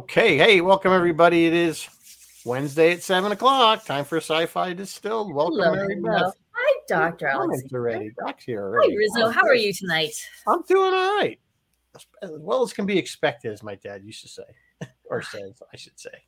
Okay, hey, welcome everybody. It is Wednesday at seven o'clock. Time for Sci-Fi Distilled. Welcome, Hello, Mary hello. Beth. Hi, Dr. Comments Alex. already. Doc's here Hi. Rizzo. How are you tonight? I'm doing all right, as well as can be expected, as my dad used to say, or says, I should say.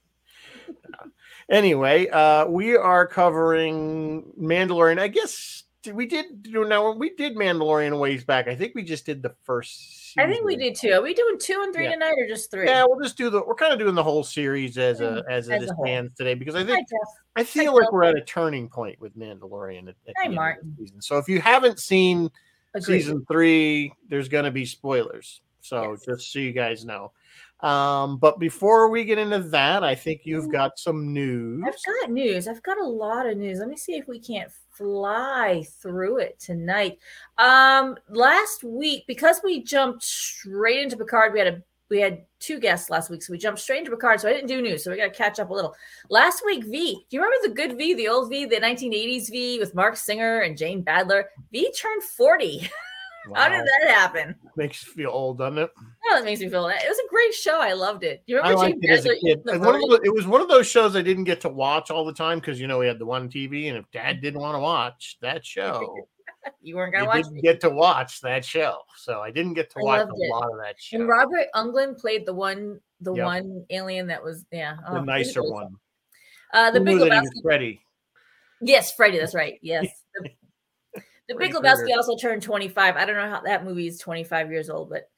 Uh, anyway, uh, we are covering Mandalorian. I guess we did do now. We did Mandalorian ways back. I think we just did the first. I think we did too. Are we doing two and three Yeah. tonight or just three? Yeah, we'll just do the. We're kind of doing the whole series as a as it As whole. stands today because I think Jeff. I feel Hi, like we're at a turning point with Mandalorian at, at Hi, the Martin. the season. So if you haven't seen Agreed. season three, there's going to be spoilers. So Yes. just so you guys know. Um, but before we get into that, I think you've got some news. I've got news. I've got a lot of news. Let me see if we can't fly through it tonight. Um, last week, because we jumped straight into Picard, we had a we had two guests last week, so we jumped straight into Picard. So I didn't do news, so we got to catch up a little. Last week, V. Do you remember the good V, the old V, the 1980s V with Marc Singer and Jane Badler? V turned 40. How did that happen? Makes you feel old, doesn't it? Oh, that makes me feel. That it was a great show. I loved it. You I remember liked it as a kid. the the- it was one of those shows I didn't get to watch all the time because you know we had the one TV, and if Dad didn't want to watch that show, You weren't gonna watch didn't it. get to watch that show. So I didn't get to I watch a it. lot of that show. And Robert Englund played the one, the Yep. one alien that was yeah, the oh, was nicer one. Uh, the Who Big knew that he was Lebowski. Freddy. Yes, Freddie. That's right. Yes. The, the Big Lebowski also turned 25. I don't know how that movie is 25 years old, but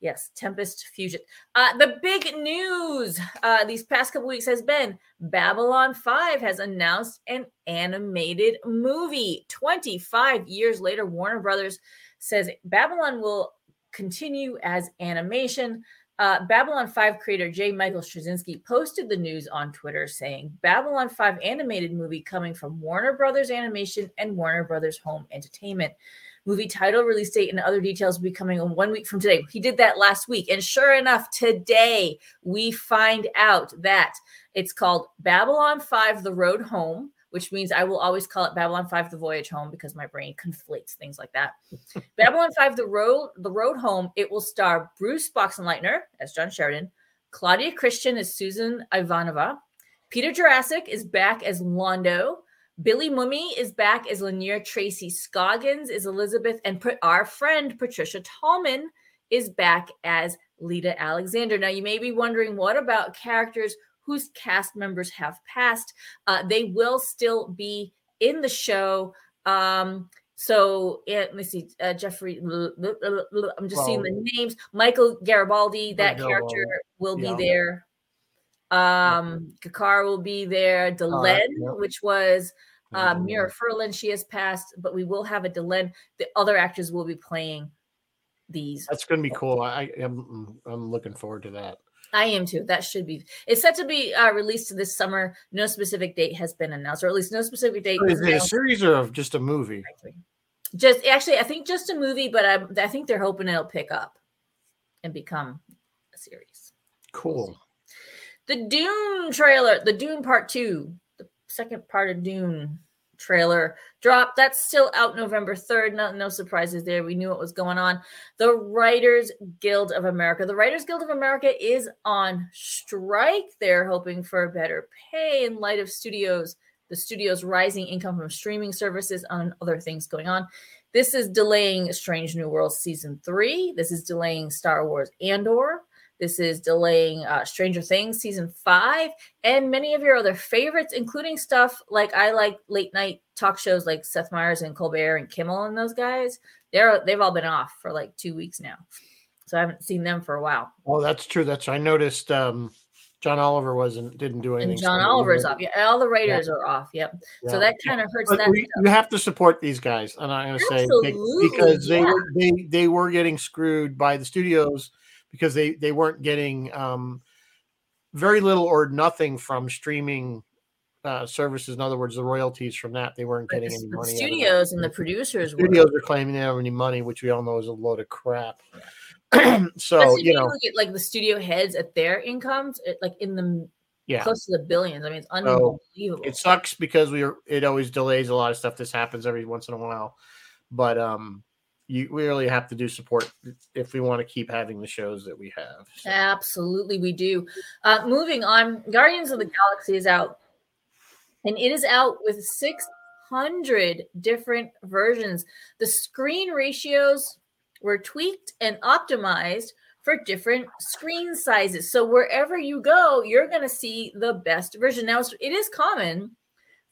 yes, Tempest Fusion. Uh, the big news uh, these past couple weeks has been Babylon 5 has announced an animated movie. 25 years later, Warner Brothers says Babylon will continue as animation. Uh, Babylon 5 creator J. Michael Straczynski posted the news on Twitter saying Babylon 5 animated movie coming from Warner Brothers Animation and Warner Brothers Home Entertainment. Movie title, release date, and other details will be coming in one week from today. He did that last week. And sure enough, today we find out that it's called Babylon 5 The Road Home, which means I will always call it Babylon 5 The Voyage Home because my brain conflates things like that. Babylon 5 The Road The Road Home, it will star Bruce Boxleitner as John Sheridan, Claudia Christian as Susan Ivanova, Peter Jurasik is back as Londo, Billy Mumy is back as Lennier Tracy Scoggins is Elizabeth, and put our friend Patricia Tallman is back as Lyta Alexander. Now, you may be wondering, what about characters whose cast members have passed? Uh, they will still be in the show. Um, so yeah, let me see. Uh, Jeffrey, I'm just seeing the names. Michael Garibaldi, that Michael character will yeah. be there. Um, G'Kar will be there. Delenn, yeah. which was uh. Mira Furlan, she has passed, but we will have a Delenn. The other actors will be playing these. That's going to be cool. I am. I'm looking forward to that. I am too. That should be. It's set to be uh, released this summer. No specific date has been announced, or at least no specific date. Is it a series or just a movie? Just actually, I think just a movie, but I, I think they're hoping it'll pick up and become a series. Cool. The Dune trailer, the Dune Part Two, the second part of Dune trailer drop. That's still out November 3rd. No, no surprises there. We knew what was going on. The Writers Guild of America. The Writers Guild of America is on strike. They're hoping for better pay in light of studios, the studios' rising income from streaming services and other things going on. This is delaying Strange New World season three. This is delaying Star Wars Andor. This is delaying uh, Stranger Things season five and many of your other favorites, including stuff like I like late night talk shows like Seth Meyers and Colbert and Kimmel and those guys. They're they've all been off for like two weeks now, so I haven't seen them for a while. Oh, that's true. That's I noticed. Um, John Oliver wasn't didn't do anything. And John so- Oliver's off. Yeah, all the writers are off. Yep. So that kind of hurts But that. we, you have to support these guys, and I'm not going to say because they yeah. were they they were getting screwed by the studios because they they weren't getting um, very little or nothing from streaming uh, services. In other words, the royalties from that they weren't getting any money. it. studios and the producers The were. studios are claiming they don't have any money, which we all know is a load of crap. so you know, look at like the studio heads at their incomes, it, like in the yeah. close to the billions. I mean, it's unbelievable. it sucks because we are it always delays a lot of stuff this happens every once in a while but um you we really have to do support if we want to keep having the shows that we have. So. Absolutely, we do. Uh, moving on, Guardians of the Galaxy is out, and it is out with 600 different versions. The screen ratios were tweaked and optimized for different screen sizes. So wherever you go, you're going to see the best version. Now, it is common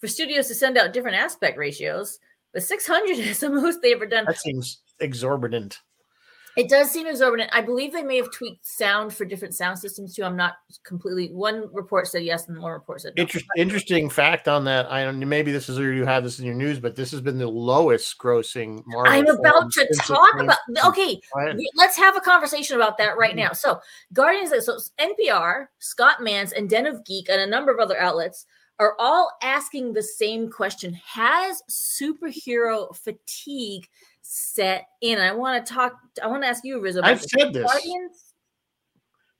for studios to send out different aspect ratios, but 600 is the most they've ever done. That seems exorbitant. It does seem exorbitant. I believe they may have tweaked sound for different sound systems too. I'm not completely. One report said yes, and one report said no. Inter- interesting fact on that. I don't. Maybe this is where you have this in your news, but this has been the lowest grossing Marvel. I'm about to talk about. Okay, let's have a conversation about that right now. So, Guardians. So NPR, Scott Mans, and Den of Geek, and a number of other outlets are all asking the same question: Has superhero fatigue? Set in. I want to talk. I want to ask you, Rizzo. I've said this. Guardians?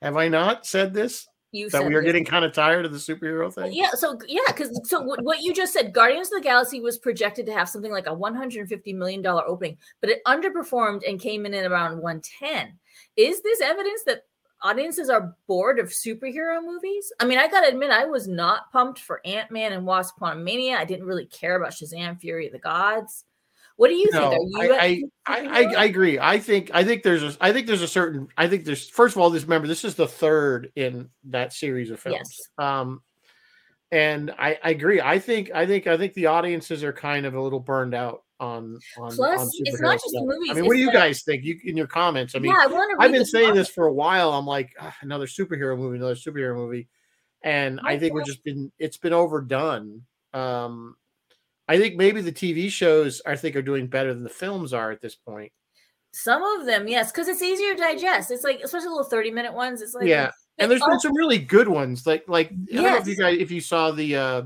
Have I not said this? You that we are this. getting kind of tired of the superhero thing. Yeah. So yeah, because so what, what you just said, Guardians of the Galaxy was projected to have something like a 150 million dollar opening, but it underperformed and came in at around 110. Is this evidence that audiences are bored of superhero movies? I mean, I gotta admit, I was not pumped for Ant Man and Wasp Quantumania. I didn't really care about Shazam: Fury of the Gods. What do you no, think? You I, I, I, I, agree. I think I think there's a I think there's a certain I think there's first of all this remember this is the third in that series of films. Yes. Um and I, I agree. I think I think I think the audiences are kind of a little burned out on on. Plus, on it's not just stuff. movies. I mean, what do you guys think? You in your comments? I mean, yeah, I have been saying this for a while. I'm like another superhero movie, another superhero movie, and I think we're just been it's been overdone. Um, I think maybe the TV shows I think are doing better than the films are at this point. Some of them, yes, because it's easier to digest. It's like especially little 30 minute ones. It's like yeah. And there's been some really good ones. Like like yes. I don't know if you guys if you saw the uh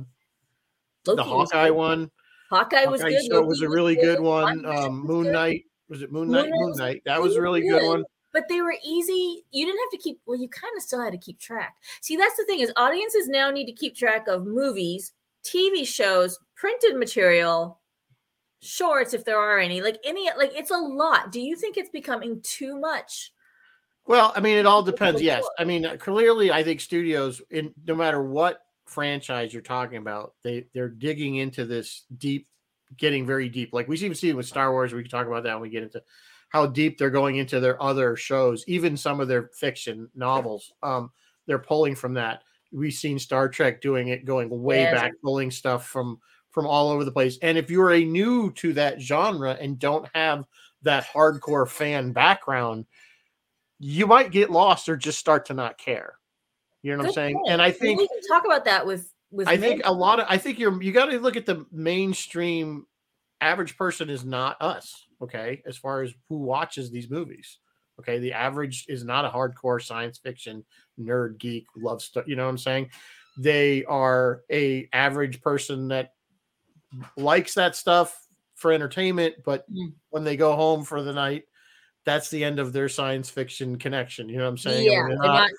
Loki the Hawkeye one. Hawkeye, Hawkeye was good. Show was a really good, good one. Um, Moon Knight was it Moon Knight? Moon Knight. That was a really good, good one. But they were easy. You didn't have to keep. Well, you kind of still had to keep track. See, that's the thing is audiences now need to keep track of movies, TV shows, printed material, shorts if there are any, like any like it's a lot. Do you think it's becoming too much? Well, I mean, it all depends. Yes, I mean, clearly, I think studios, in no matter what franchise you're talking about, they they're digging into this deep, getting very deep. Like we even see it with Star Wars. We can talk about that when we get into how deep they're going into their other shows, even some of their fiction novels. Um, they're pulling from that. We've seen Star Trek doing it, going way back, pulling stuff from from all over the place. And if you're a new to that genre and don't have that hardcore fan background, you might get lost or just start to not care. You know what Good I'm saying? Point. And I think we can talk about that with with. I think a lot of I think you're you got to look at the mainstream average person is not us. Okay, as far as who watches these movies. Okay, the average is not a hardcore science fiction nerd geek love stuff. You know what I'm saying? They are a average person that likes that stuff for entertainment, but mm. when they go home for the night, that's the end of their science fiction connection. You know what I'm saying? Yeah, they're, not,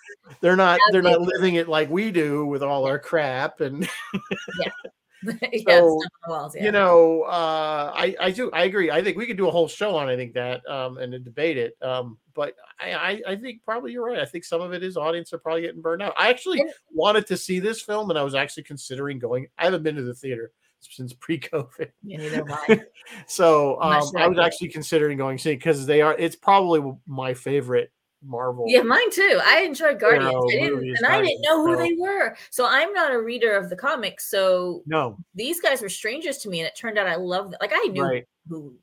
they're not they're not living it like we do with all our crap and yeah. so, walls, yeah. you know, uh, I I do I agree. I think we could do a whole show on I think that um, and debate it. Um, but I, I, I think probably you're right. I think some of it is audience are probably getting burned out. I actually wanted to see this film and I was actually considering going. I haven't been to the theater since pre-COVID. Yeah, neither so um, sure I was actually considering going see because they are. It's probably my favorite Marvel. Yeah, mine too. I enjoyed Guardians. You know, I didn't, and I didn't know who so. they were. So I'm not a reader of the comics. So no, these guys were strangers to me, and it turned out I love them. Like I knew right. who,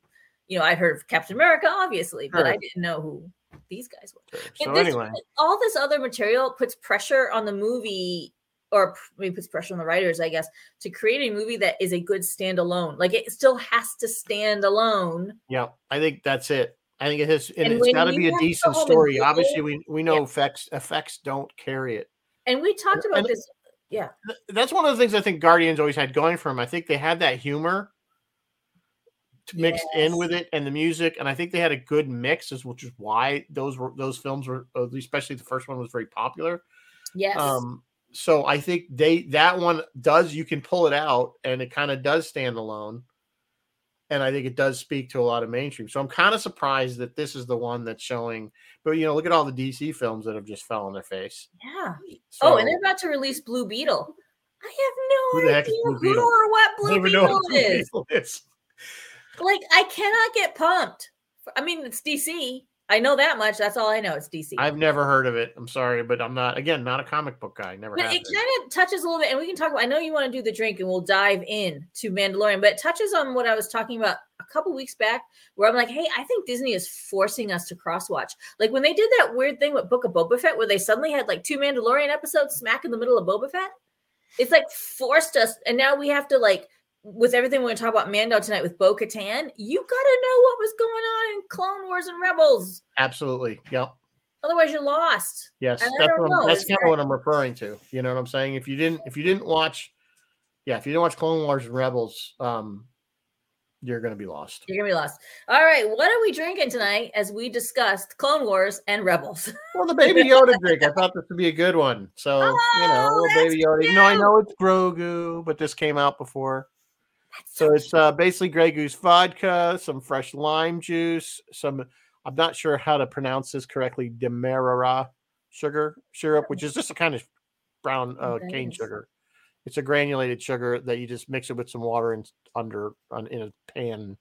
you know, I'd heard of Captain America, obviously, but I didn't know who these guys were. So this, anyway, all this other material puts pressure on the movie or maybe puts pressure on the writers, I guess, to create a movie that is a good standalone. Like it still has to stand alone. Yeah, I think that's it. I think it has, and, and it's got to be a decent story. Obviously, we we know yeah. effects effects don't carry it. And we talked about and this. Yeah, that's one of the things I think Guardians always had going for them. I think they had that humor mixed yes. in with it and the music, and I think they had a good mix, which is why those were those films were, especially the first one, was very popular. Yes. Um, so I think they that one does you can pull it out and it kind of does stand alone. and I think it does speak to a lot of mainstream. So I'm kind of surprised that this is the one that's showing. But you know, look at all the DC films that have just fell on their face. Yeah. So, oh, and they're about to release Blue Beetle. I have no idea who Beetle? or what Blue Beetle Blue is. Beetle is. Like, I cannot get pumped. I mean, it's DC. I know that much. That's all I know. It's DC. I've never heard of it. I'm sorry, but I'm not again not a comic book guy. Never But it kind of touches a little bit, and we can talk about. I know you want to do the drink, and we'll dive in to Mandalorian, but it touches on what I was talking about a couple weeks back, where I'm like, hey, I think Disney is forcing us to cross watch. Like when they did that weird thing with Book of Boba Fett, where they suddenly had like two Mandalorian episodes smack in the middle of Boba Fett. It's like forced us, and now we have to like. With everything we're going to talk about Mando tonight with Bo Katan, you got to know what was going on in Clone Wars and Rebels. Absolutely. Yep. Otherwise, you're lost. Yes. And That's that's kind of what I'm referring to. You know what I'm saying? If you didn't if you didn't watch yeah, if you didn't watch Clone Wars and Rebels, um, you're gonna be lost. You're gonna be lost. All right, what are we drinking tonight as we discussed Clone Wars and Rebels? Well, the baby Yoda drink. I thought this would be a good one. So you know, Oh, little baby Yoda. Though I know it's Grogu, but this came out before. So it's uh, basically Grey Goose vodka, some fresh lime juice, some I'm not sure how to pronounce this correctly, demerara sugar syrup, which is just a kind of brown uh, cane sugar. It's a granulated sugar that you just mix it with some water and under on, in a pan,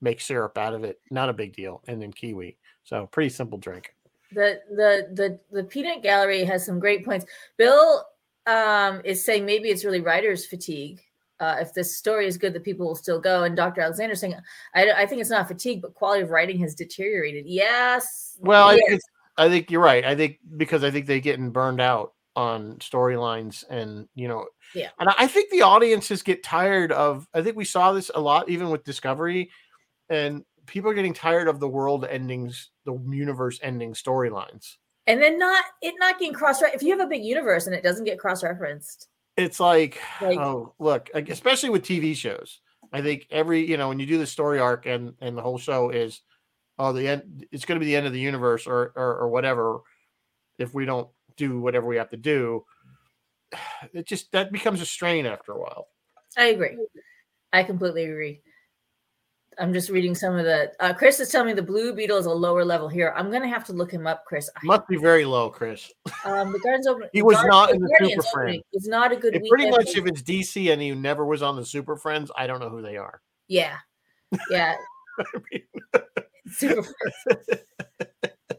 make syrup out of it. Not a big deal, and then kiwi. So pretty simple drink. the the the the peanut gallery has some great points. Bill um, is saying maybe it's really writer's fatigue. Uh, if this story is good, that people will still go. And Dr. Alexander saying, I, I think it's not fatigue, but quality of writing has deteriorated. Yes. Well, I, think it's, I think you're right. I think because I think they're getting burned out on storylines, and you know, Yeah. And I think the audiences get tired of. I think we saw this a lot, even with Discovery, and people are getting tired of the world endings, the universe ending storylines. and then not it not getting cross If you have a big universe and it doesn't get cross referenced, It's like, Like- oh, look, especially with TV shows. I think every you know when you do the story arc and and the whole show is, oh, the end. It's going to be the end of the universe or or, or whatever. If we don't do whatever we have to do, it just that becomes a strain after a while. I agree. I completely agree. I'm just reading some of the. Uh, Chris is telling me the Blue Beetle is a lower level here. I'm gonna have to look him up, Chris. I- Must be very low, Chris. Um, the Guardians open. He was Guardians- not in the Guardians Super Friends. is not a good It pretty much if it's DC and he never was on the Super Friends, I don't know who they are. yeah, yeah. Super.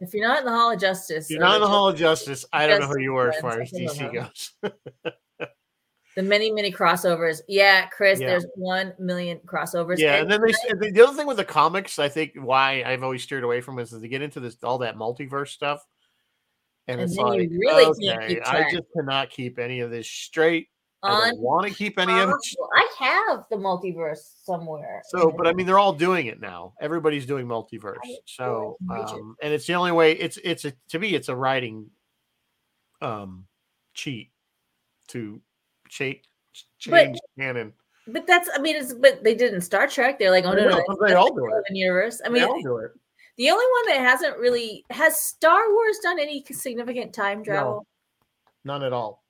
if you're not in the Hall of Justice, you're not in the Hall of Justice, I don't know who you are as far as DC goes. the many many crossovers. Yeah, Chris, Yeah. there's one million crossovers. Yeah, and then they and the the other thing with the comics, I think why I've always steered away from is they get into this all that multiverse stuff, and, And it's then you like really can't okay, I just cannot keep any of this straight. I don't want to keep any of it. I have the multiverse somewhere. So, but I mean, they're all doing it now. Everybody's doing multiverse. So, I can reach it. um, and it's the only way. It's it's a to me, it's a writing, um, cheat to cha- change canon. But that's, I mean, it's, but they did in Star Trek. They're like, oh I no, no, they all do it. Universe. I mean, They all do it. the only one that hasn't really has Star Wars done any significant time travel. None at all.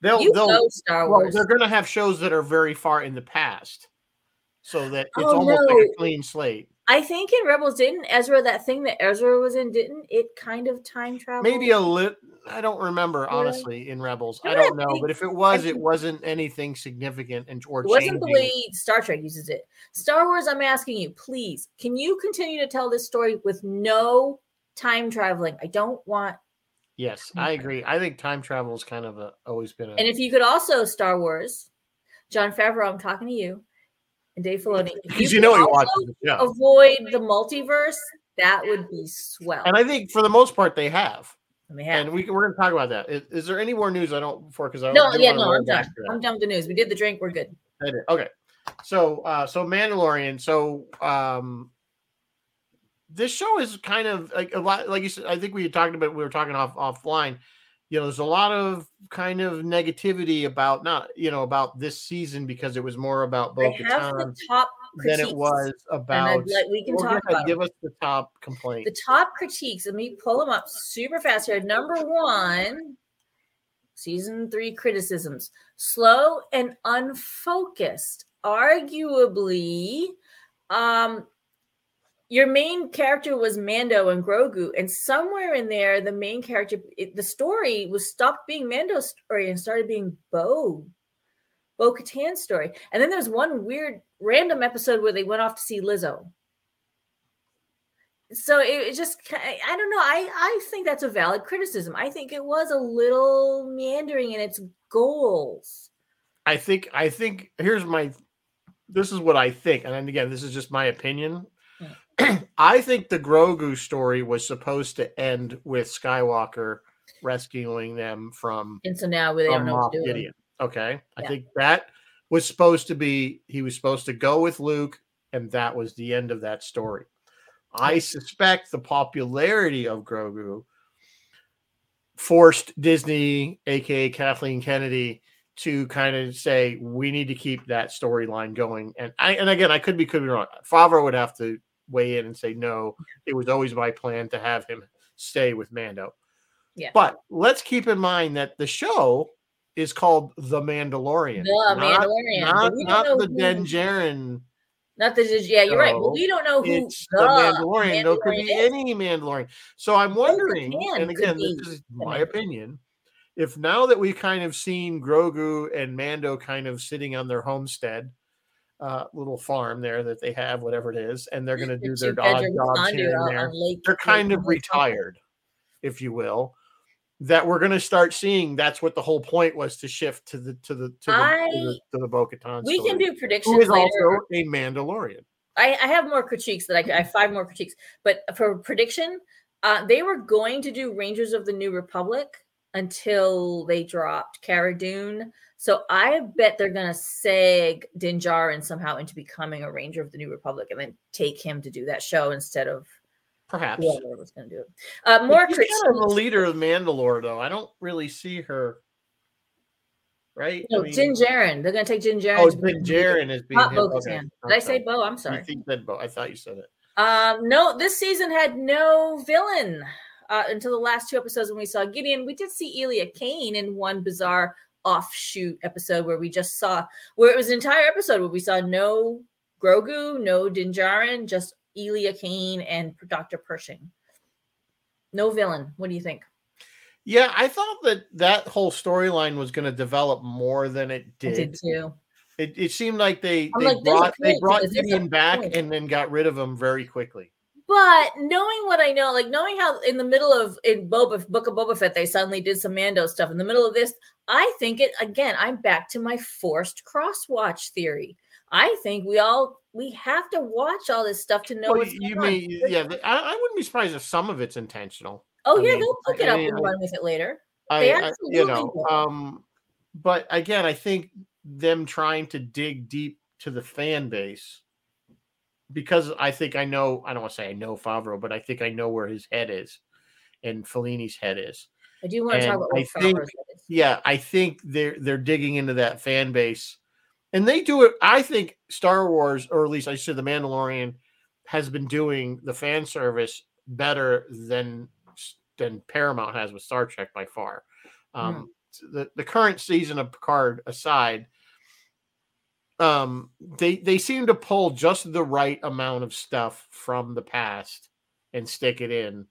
They'll you they'll know Star well, Wars. they're going to have shows that are very far in the past, so that it's Oh, almost like a clean slate. I think in Rebels didn't Ezra that thing that Ezra was in didn't it kind of time travel? Maybe a lit. I don't remember honestly in Rebels. I don't know, but if it was, it wasn't anything significant and or It wasn't the way Star Trek uses it. Star Wars, I'm asking you, please, can you continue to tell this story with no time traveling? I don't want Yes, I agree. I think time travel has kind of a, always been a. And if you could also Star Wars, Jon Favreau, I'm talking to you, and Dave Filoni. because you, know he watches show, Avoid the multiverse. That would be swell. and I think for the most part they have. Me have. And we we're going to talk about that. Is, is there any more news? I don't before because I no, didn't yeah, no, I'm done. back to that. I'm done with the news. We did the drink. We're good. I. Okay. So uh so Mandalorian. So um this show is kind of like a lot like you said, I think we had talked about we were talking off offline. You know, there's a lot of kind of negativity about not, you know, about this season because it was more about Bo the Katan top than it was about like, we can talk about give us the top complaint. the top critiques. Let me pull them up super fast here. Number one, season three criticisms: slow and unfocused. Arguably, Um, your main character was Mando and Grogu, and somewhere in there, the main character, it, the story was stopped being Mando's story and started being Bo, Bo Katan's story. And then there's one weird random episode where they went off to see Lizzo. So it, it just, I, I don't know. I I think that's a valid criticism. I think it was a little meandering in its goals. I think I think here's my this is what I think, and again, this is just my opinion. I think the Grogu story was supposed to end with Skywalker rescuing them from And so now they don't know what to do. Gideon. Okay, I think that was supposed to be he was supposed to go with Luke, and that was the end of that story. I suspect the popularity of Grogu forced Disney, aka Kathleen Kennedy, to kind of say we need to keep that storyline going. And I and again, I could be could be wrong. Favreau would have to weigh in and say no. It was always my plan to have him stay with Mando. Yeah. But let's keep in mind that the show is called The Mandalorian. The not, Mandalorian. Not, don't the who- Din Djarin. Not the yeah, you're right. Show. we don't know who It's the Mandalorian. There could be is. any Mandalorian. So I'm wondering, and again, this is my opinion. If now that we've kind of seen Grogu and Mando kind of sitting on their homestead, uh, little farm there that they have, whatever it is, and they're going to do their odd jobs here and there, they're kind of retired, if you will. That we're going to start seeing. That's what the whole point was to shift to the to the to the I- to the, to the Bo-Katan We can do predictions who is later. also a Mandalorian. I, I have more critiques that I, I have five more critiques, but for prediction, uh, they were going to do Rangers of the New Republic until they dropped Cara Dune. So I bet they're gonna seg Din Djarin somehow into becoming a Ranger of the New Republic and then take him to do that show instead of Perhaps. whoever was gonna do it. Uh, more She's critiques. kind of the leader of Mandalore, though. I don't really see her. Right? No, I mean- Din Djarin. They're gonna take Din Djarin. Oh, to Din is being. Not him. Bo Okay, Did I say. Bo? I'm You sorry. think said Bo. I thought you said it. Um, no, this season had no villain uh, until the last two episodes when we saw Gideon. We did see Elia Kane in one bizarre offshoot episode where we just saw where it was an entire episode where we saw no Grogu, no Din Djarin, just Elia Kane and Dr. Pershing. No villain. What do you think? Yeah, I thought that that whole storyline was going to develop more than it I did. did too. It, it seemed like they I'm they like, brought they brought Gideon back point. and then got rid of him very quickly. But knowing what I know, like knowing how in the middle of in Boba Book of Boba Fett, they suddenly did some Mando stuff. In the middle of this, I think it again. I'm back to my forced cross watch theory. I think we all we have to watch all this stuff to know Well, what's you going on. yeah? I, I wouldn't be surprised if some of it's intentional. Oh I yeah, mean, they'll pick it up mean, and run with it later. I, I you know, will. um, but again, I think them trying to dig deep to the fan base because I think I know. I don't want to say I know Favreau, but I think I know where his head is, and Filoni's head is. I do want to talk And about I what think- Favreau said. Yeah, I think they're they're digging into that fan base, and they do it. I think Star Wars, or at least I should, say the Mandalorian, has been doing the fan service better than than Paramount has with Star Trek by far. Um, the the current season of Picard aside, um, they they seem to pull just the right amount of stuff from the past and stick it in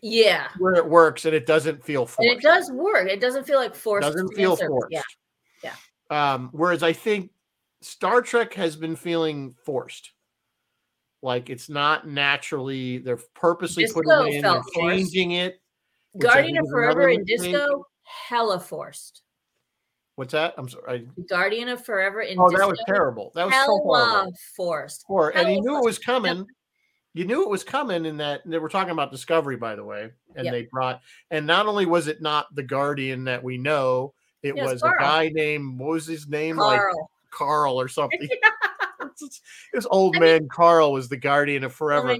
Yeah, where it works, and it doesn't feel forced. and it does work. It doesn't feel like forced. doesn't feel service. forced. Yeah, Um, whereas I think Star Trek has been feeling forced. Like it's not naturally, they're purposely Disco putting it in, changing it. Guardian of Forever and. Disco, hella forced. What's that? I'm sorry. Guardian of Forever and oh, that was terrible. That was so horrible. forced. Poor, and he knew it was coming. You knew it was coming in that they were talking about Discovery, by the way, and Yep. they brought. And not only was it not the Guardian that we know, it was Carl. a guy named what was his name? Like Carl. Carl or something. this old I mean- man Carl was the guardian of forever.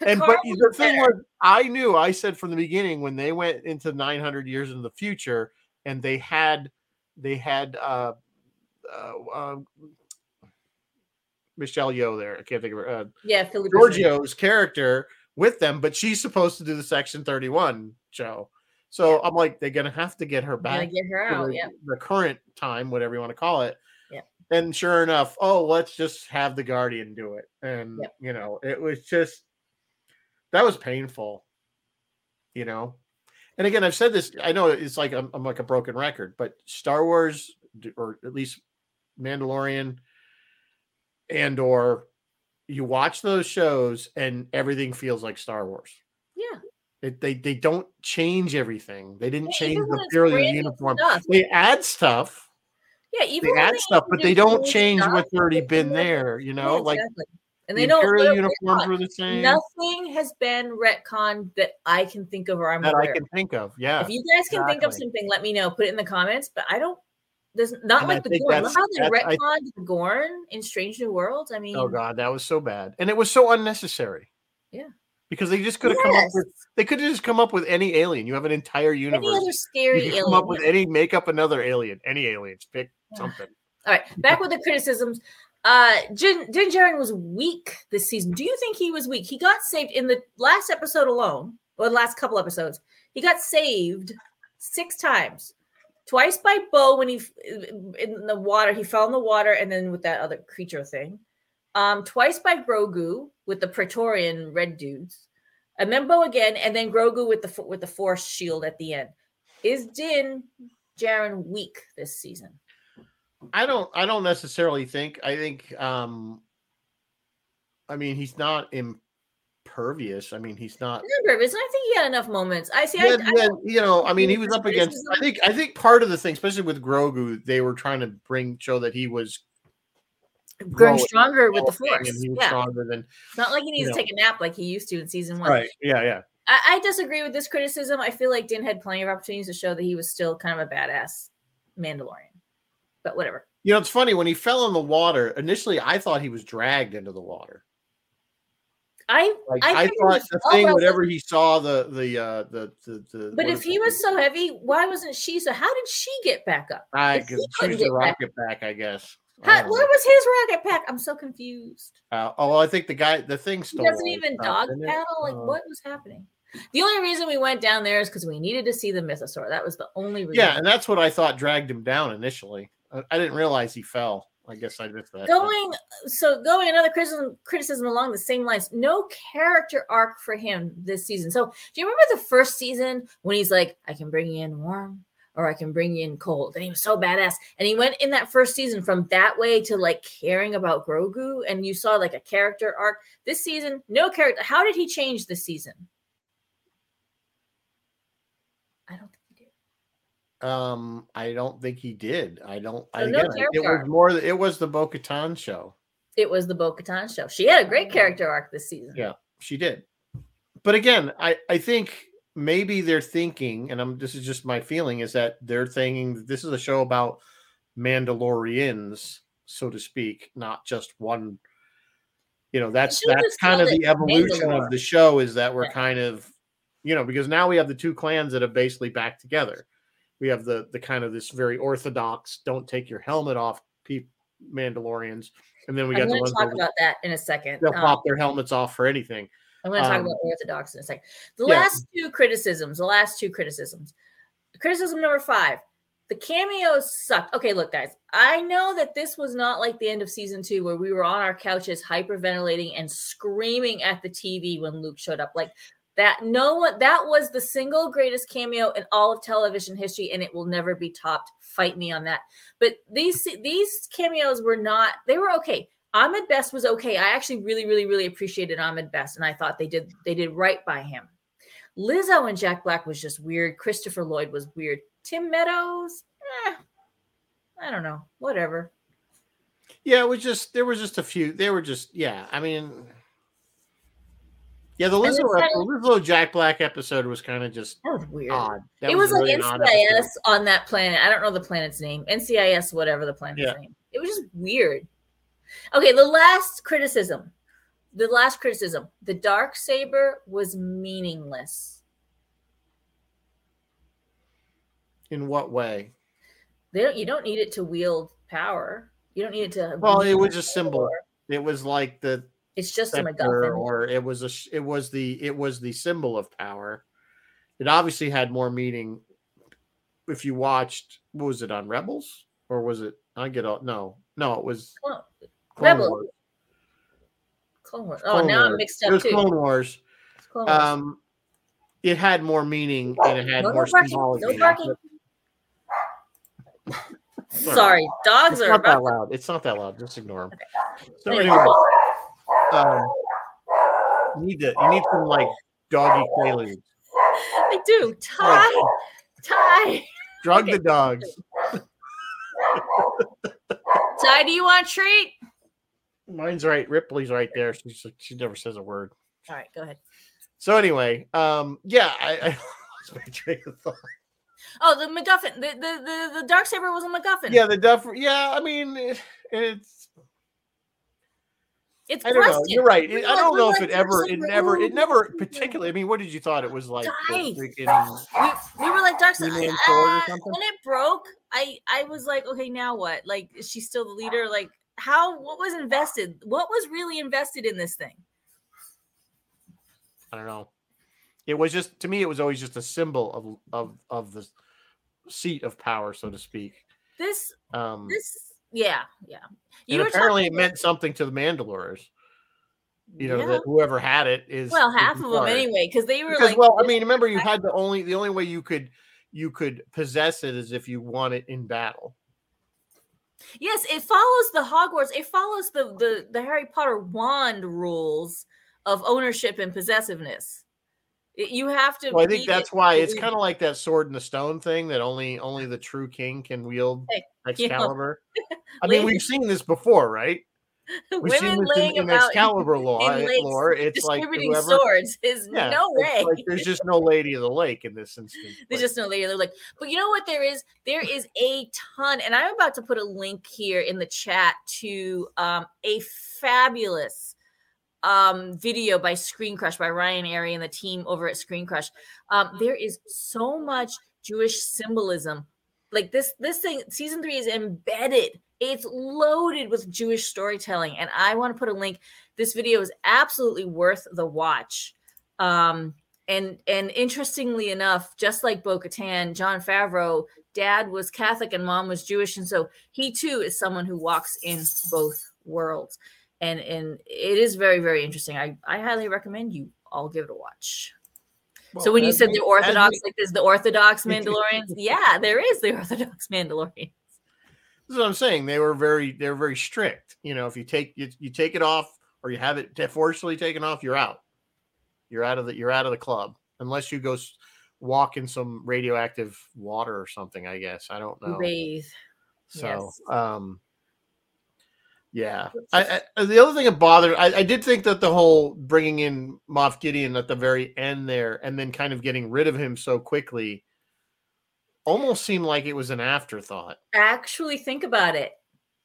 and but the thing better. was, I knew. I said from the beginning when they went into 900 years in the future, and they had they had uh, uh, uh Michelle Yeoh there. I can't think of her. Uh, yeah, Philippa Georgiou's character with them, but she's supposed to do the Section 31 show. So I'm like, they're gonna have to get her back get her out. the, Yeah, the current time, whatever you want to call it. Yeah. And sure enough, oh, let's just have the Guardian do it. And Yep. you know, it was just that was painful. You know, and again, I've said this. I know it's like I'm, I'm like a broken record, but Star Wars, or at least Mandalorian, and or you watch those shows and everything feels like Star Wars. Yeah. It, they they don't change everything. They didn't Yeah, change the purely the uniform. stuff. They add stuff. Yeah, even They add they stuff, but they don't change stuff, what's already been there. You Yeah, know, like exactly. And the they don't uniforms retcon. were the same Nothing has been retconned that I can think of or I'm that aware. I can think of. Yeah, if you guys can think of something, let me know. Put it in the comments. But I don't. There's not And I like the think Gorn. Remember how they that's- I- the Gorn in Strange New Worlds? I oh, mean, Oh god, that was so bad, and it was so unnecessary. Yeah. because they just could have come up with. They could have just come up with any alien. You have an entire universe. any other scary you alien. come up with any. Make up another alien. Any aliens. Pick Yeah. something. All right, back with the criticisms. Uh, Jin Din Djarin was weak this season. Do you think he was weak? He got saved in the last episode alone, or the last couple episodes. He got saved six times. Twice by Bo when he in the water, he fell in the water, and then with that other creature thing. Um, twice by Grogu with the Praetorian red dudes, and then Bo again, and then Grogu with the with the Force shield at the end. Is Din Djarin weak this season? I don't. I don't necessarily think. I think. um I mean, he's not impervious. I mean, he's not. Because I think he had enough moments. I see. Yeah, I, I yeah, you know, I mean, he was up against. I think. I think part of the thing, especially with Grogu, they were trying to bring show that he was growing stronger with the force. and he was Yeah, stronger than it's not like he needs to know. take a nap like he used to in season one. right. Yeah, yeah. I, I disagree with this criticism. I feel like Din had plenty of opportunities to show that he was still kind of a badass Mandalorian. But whatever. You know, it's funny when he fell in the water. Initially, I thought he was dragged into the water. I Like I I, thought the thing, was whenever he saw the the uh the the, the but if he was so heavy, why wasn't she so how did she get back up? I if he could couldn't choose the get back- rocket back, I guess. How, where was his rocket pack? I'm so confused. Uh, oh, I think the guy, the thing He doesn't even dog didn't paddle. Like Uh, what was happening? The only reason we went down there is because we needed to see the mythosaur. That was the only reason. Yeah, and that's what I thought dragged him down initially. I, I didn't realize he fell. I guess I missed that. going so going another criticism criticism along the same lines no character arc for him this season so do you remember the first season when he's like i can bring you in warm or i can bring you in cold and he was so badass and he went in that first season from that way to like caring about grogu and you saw like a character arc this season no character how did he change this season i don't Um, I don't think he did. I don't. I, So no again, it was more. It was the Bo Katan show. it was the bo-katan show she had a great character arc this season Yeah. She did. But again, I I think maybe they're thinking, and I'm this is just my feeling, is that they're thinking that this is a show about Mandalorians, so to speak, not just one. You know, that's that's kind of the evolution of the show is that we're Yeah. kind of, you know, because now we have the two clans that are basically back together. We have the the kind of this very orthodox, don't take your helmet off, peep Mandalorians, and then we got the to talk about that in a second they'll Um, pop their helmets off for anything. I'm going to talk Um, about Orthodox in a second. The yeah. last two criticisms, the last two criticisms. Criticism number five the cameos sucked. Okay, look, guys, I know that this was not like the end of season two where we were on our couches hyperventilating and screaming at the TV when Luke showed up. Like that, no one, that was the single greatest cameo in all of television history, and it will never be topped. Fight me on that. But these these cameos were not, they were okay. Ahmed Best was okay. I actually really, really, really appreciated Ahmed Best, and I thought they did they did right by him. Lizzo and Jack Black was just weird. Christopher Lloyd was weird. Tim Meadows, eh, I don't know. Whatever. Yeah, it was just there was just a few. They were just yeah. I mean, yeah, the Lizzo, the Lizzo Jack Black episode was kind of just That was weird. odd. That it was, really like odd NCIS on that planet. I don't know the planet's name. NCIS, whatever the planet's Yeah. name. It was just weird. Okay, the last criticism. The last criticism. The dark saber was meaningless. In what way? They don't. You don't need it to wield power. You don't need it to. Well, it was a symbol. It was like the It's just a MacGuffin. or it was a it was the it was the symbol of power. It obviously had more meaning. If you watched, what was it on Rebels or was it I get all no, no, it was Clone, Clone. Wars. Clone Wars. Oh, Clone now I'm Wars. mixed It up was too. Clone Wars. Clone Wars. Um, it had more meaning and it had No more barking, symbolic. no barking. Sorry, dogs It's are not that loud. It's not that loud. Just ignore them. So Anyway. Um, you need to you need some like doggy quaaludes. I do. Ty, Ty, Drug the dogs. Ty. Do you want a treat? Mine's right. Ripley's right there. She's, she never says a word. All right, go ahead. So anyway, um, yeah, I, I lost my train of thought. Oh, the MacGuffin. The the the, the dark saber was a MacGuffin. Yeah, the Duffer. Yeah, I mean, it, it's. It's I don't know. You're right. It- I don't know if it ever. It never. It never particularly. I mean, what did you thought it was like? the Guys. freaking- we, we were like dark saber. He-Man sword or Ah, something? when it broke, I I was like, okay, now what? Like, is she still the leader? Like, how? What was invested? What was really invested in this thing? I don't know. It was just to me. It was always just a symbol of of of the seat of power, so to speak. This Um, this yeah yeah. were apparently, it meant something to the Mandalores. You know Yeah. that whoever had it is well half of them anyway because they were Because like well, I mean, remember you had the only the only way you could you could possess it is if you won it in battle. Yes, it follows the Hogwarts. It follows the the the Harry Potter wand rules of ownership and possessiveness. You have to. Well, I think that's it why it's kind of like that sword and the stone thing that only only the true king can wield Excalibur. I mean, we've seen this before, right? We've seen Women this in, laying in about Excalibur law. in eh, lakes lore. It's like whoever. swords is Yeah, no way. like there's just no lady of the lake in this instance. There's but- just no lady. They're like, but you know what? There is there is a ton, and I'm about to put a link here in the chat to um, a fabulous um, video by Screen Crush by Ryan Arey and the team over at Screen Crush. Um, there is so much Jewish symbolism. Like this, this thing, season three is embedded. It's loaded with Jewish storytelling, and I want to put a link. This video is absolutely worth the watch. Um, and and interestingly enough, just like Bo Katan, Jon Favreau, dad was Catholic and mom was Jewish, and so he too is someone who walks in both worlds. And and it is very very interesting. I I highly recommend you all give it a watch. so when you said the Orthodox, like there's the Orthodox Mandalorians, yeah, there is the Orthodox Mandalorians. This is what I'm saying. They were very they were very strict. You know, if you take you, you take it off or you have it forcefully taken off, you're out. You're out of the you're out of the club unless you go walk in some radioactive water or something. I guess I don't know. Bathe. So, Yes. um, yeah. I, I the other thing that bothered, I, I did think that the whole bringing in Moff Gideon at the very end there, and then kind of getting rid of him so quickly, almost seemed like it was an afterthought. Actually, think about it.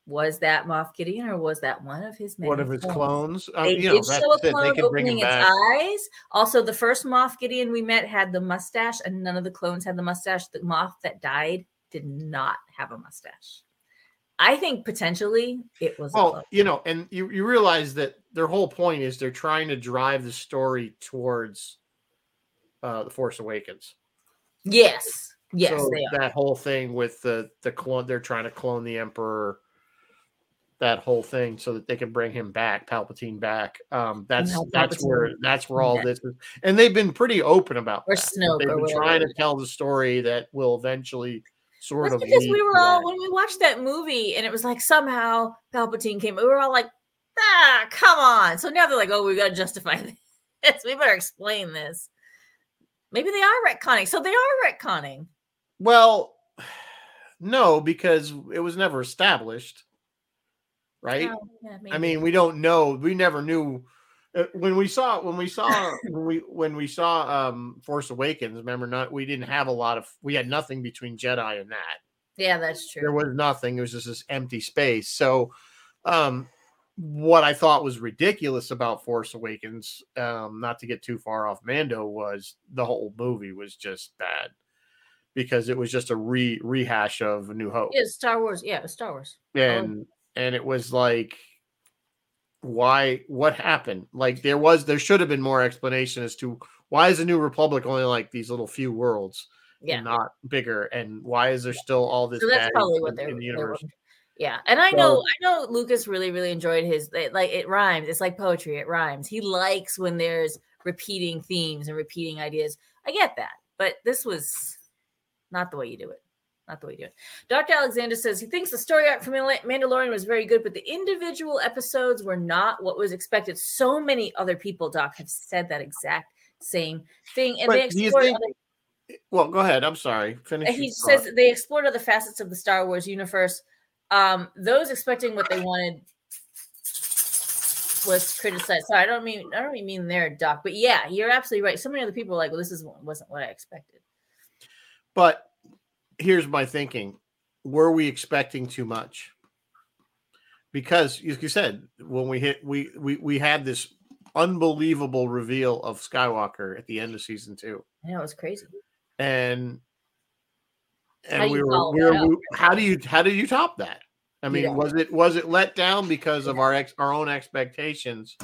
Was that Moff Gideon or was that one of his? One of his clones. Uh, They you know, did that's show a clone could bring him opening its eyes. Also, the first Moff Gideon we met had the mustache, and none of the clones had the mustache. The Moff that died did not have a mustache. I think potentially it was. Well, you know, and you, you realize that their whole point is they're trying to drive the story towards uh, the Force Awakens. yes, yes, so that whole thing with the the clone they're trying to clone the emperor that whole thing so that they can bring him back palpatine back um that's No, that's where that's where all Yeah. this is and they've been pretty open about Or that. Snoke they've been trying to tell the story that will eventually sort That's of because we were all when we watched that movie and it was like somehow Palpatine came. We were all like, ah, come on. So now they're like, oh, we got to justify this. We better explain this. Maybe they are retconning. So they are retconning. well no because it was never established right Oh, yeah, I mean, we don't know. We never knew when we saw when we saw when we when we saw um Force Awakens. Remember, not we didn't have a lot of. We had nothing between Jedi and that. yeah, that's true. There was nothing. It was just this empty space. So, um, what I thought was ridiculous about Force Awakens, um, not to get too far off Mando, was the whole movie was just bad because it was just a re rehash of A New Hope Yeah, Star Wars. Yeah, Star Wars. and and it was like why what happened like there was there should have been more explanation as to why is the new republic only like these little few worlds Yeah. and not bigger and why is there still all this So that's bad probably what they're, in the universe Yeah, and I know, I know, Lucas really, really enjoyed his like it rhymes. It's like poetry; it rhymes. He likes when there's repeating themes and repeating ideas. I get that, but this was not the way you do it. Not the way you do it. Dr. Alexander says he thinks the story arc from Mandalorian was very good, but the individual episodes were not what was expected. So many other people, Doc, have said that exact same thing, and But they explored. think- other- Well, go ahead. I'm sorry. Finish. he says thought. they explored other facets of the Star Wars universe. Um, those expecting what they wanted was criticized. So I don't mean I don't even mean there, Doc, but yeah, you're absolutely right. So many other people are like, well, this is wasn't what I expected. But here's my thinking: Were we expecting too much? Because, as you said, when we hit, we we we had this unbelievable reveal of Skywalker at the end of season two, know it was crazy. and and do we were, we were we- how do you how do you top that? I mean, don't. was it was it let down because of our ex, our own expectations?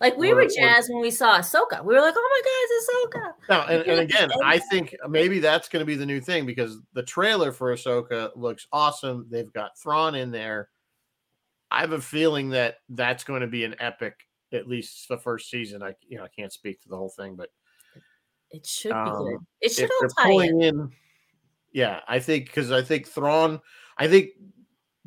Like we Or- were or- jazzed when we saw Ahsoka. We were like, oh my god, it's Ahsoka. Now, and, and again, I think maybe that's going to be the new thing because the trailer for Ahsoka looks awesome. They've got Thrawn in there. I have a feeling that that's going to be an epic, at least the first season. I you know I can't speak to the whole thing, but It should be good. Um, It should all tie in. pulling in, yeah, I think because I think Thrawn, I think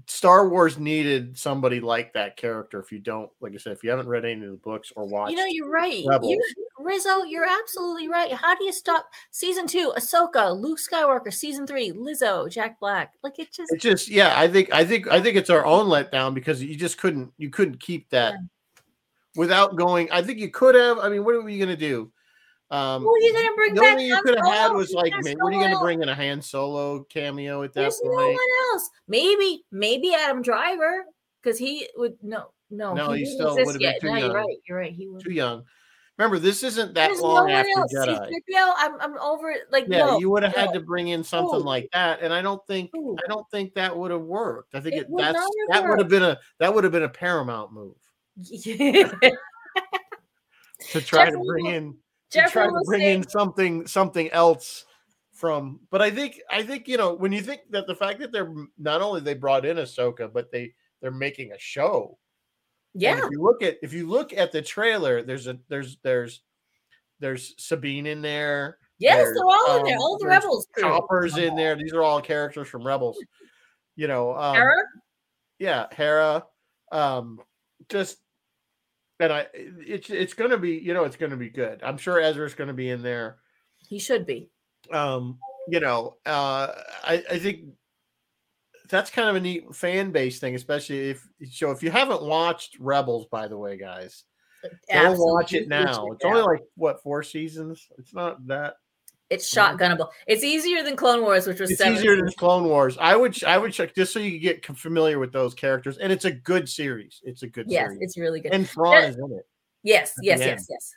Star Wars needed somebody like that character. If you don't, like I said, if you haven't read any of the books or watched, You know, you're right. Rebels. You, Rizzo, you're absolutely right. How do you stop season two? Ahsoka, Luke Skywalker. Season three, Lizzo, Jack Black. Like it just It's just yeah, I think I think I think it's our own letdown because you just couldn't you couldn't keep that without going. I think you could have. I mean, what are we gonna do? Um, Who are you gonna bring the back? only you could have had was like, man, what are you gonna bring in a Han Solo cameo at that There's no one else. Maybe, maybe Adam Driver, because he would no, no, No, he didn't still exist would've been yet. too No, you're young. right. You're right. He would. Too young. Remember, this isn't that There's no long one after else. Jedi. C-3PO, I'm, I'm over it. Like, Yeah, no, you would have had no. to bring in something Ooh. like that, and I don't think Ooh. I don't think that would have worked. I think It it, would that's not have that would have been a that would have been a Paramount move to try to bring Rulo- in to try to bring saying- in something something else from but I think I think you know when you think that the fact that they're not only they brought in Ahsoka but they they're making a show. And yeah, if you look at if you look at the trailer, there's a there's there's there's Sabine in there. yes, they're all in there. um, All the rebels. Choppers in there. These are all characters from Rebels. You know, um, Hera? yeah, Hera. Um, just and I, it's it's gonna be, you know, it's gonna be good. I'm sure Ezra's gonna be in there. He should be. Um, you know, uh, I I think that's kind of a neat fan base thing, especially if so. If you haven't watched Rebels, by the way, guys, go watch it now. It's it only like what four seasons. It's not that. It's shotgunnable. It's easier than Clone Wars, which was It's seven. easier than Clone Wars. I would I would check just so you could get familiar with those characters, and it's a good series. It's a good Yes, series. it's really good. and Thrawn Yeah. is in it. Yes, yes, yes, yes.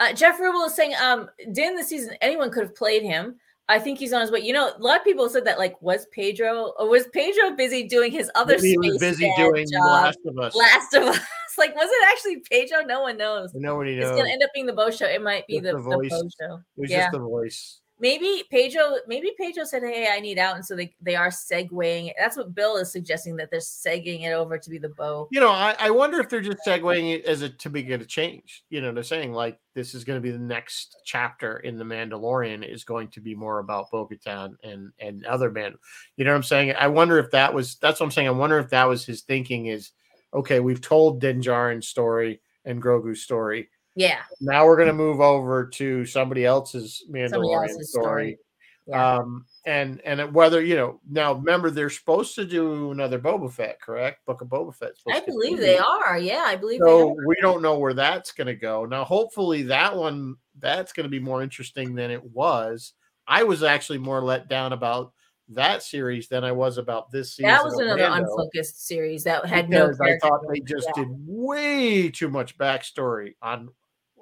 Uh, Jeff Rubel is saying, um, in the season, anyone could have played him. I think he's on his way. You know, a lot of people said that, like, was Pedro or was Pedro busy doing his other Maybe he was busy doing job? Last of Us. Last of Us. Like, was it actually Pedro? No one knows. Nobody knows. It's gonna end up being the Bo show. It might be the, the the, voice. Bo show. it was yeah. just the voice. Maybe Pedro, maybe Pedro said, Hey, I need out. And so they, they are segueing. That's what Bill is suggesting that they're segueing it over to be the Bo. You know, I, I wonder if they're just segueing it as a to begin a change. You know, they're saying like this is going to be the next chapter in the Mandalorian is going to be more about Bo-Katan and and other man. You know what I'm saying? I wonder if that was that's what I'm saying. I wonder if that was his thinking is okay. We've told Din Djarin's story and Grogu's story. Yeah. Now we're going to move over to somebody else's Mandalorian Somebody else's story. story. Yeah. Um, and and whether you know now, remember they're supposed to do another Boba Fett, correct? Book of Boba Fett. I believe they are. Yeah, I believe they So are. we don't know where that's going to go. Now, hopefully, that one that's going to be more interesting than it was. I was actually more let down about that series than I was about this season. That was another Mando, unfocused series that had no. I thought they just Yeah. did way too much backstory on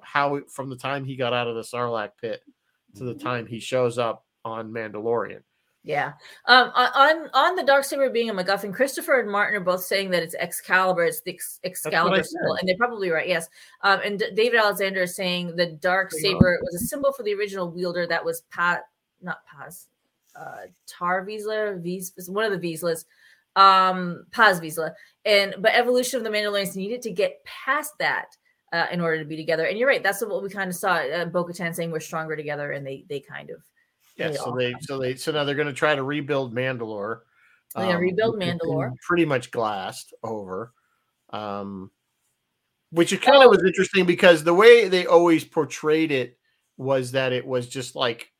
how from the time he got out of the Sarlacc pit to the time he shows up on Mandalorian. Yeah. Um, on- on the dark saber being a MacGuffin, Christopher and Martin are both saying that it's Excalibur. It's the Ex- Excalibur symbol, and they're probably right. Yes. Um, and D- David Alexander is saying the dark saber was a symbol for the original wielder. That was Pat, not Paz, uh, Tarre Vizsla, Viz, one of the Vizslas. Um, Paz Vizsla. And but Evolution of the Mandalorians needed to get past that uh, in order to be together. And you're right, that's what we kind of saw. Uh, Bo-Katan saying we're stronger together, and they they kind of yeah. they So they so they so now they're going to try to rebuild Mandalore. They're gonna rebuild which has been Mandalore. Pretty much glassed over. Um, which it kind of was interesting because the way they always portrayed it was that it was just like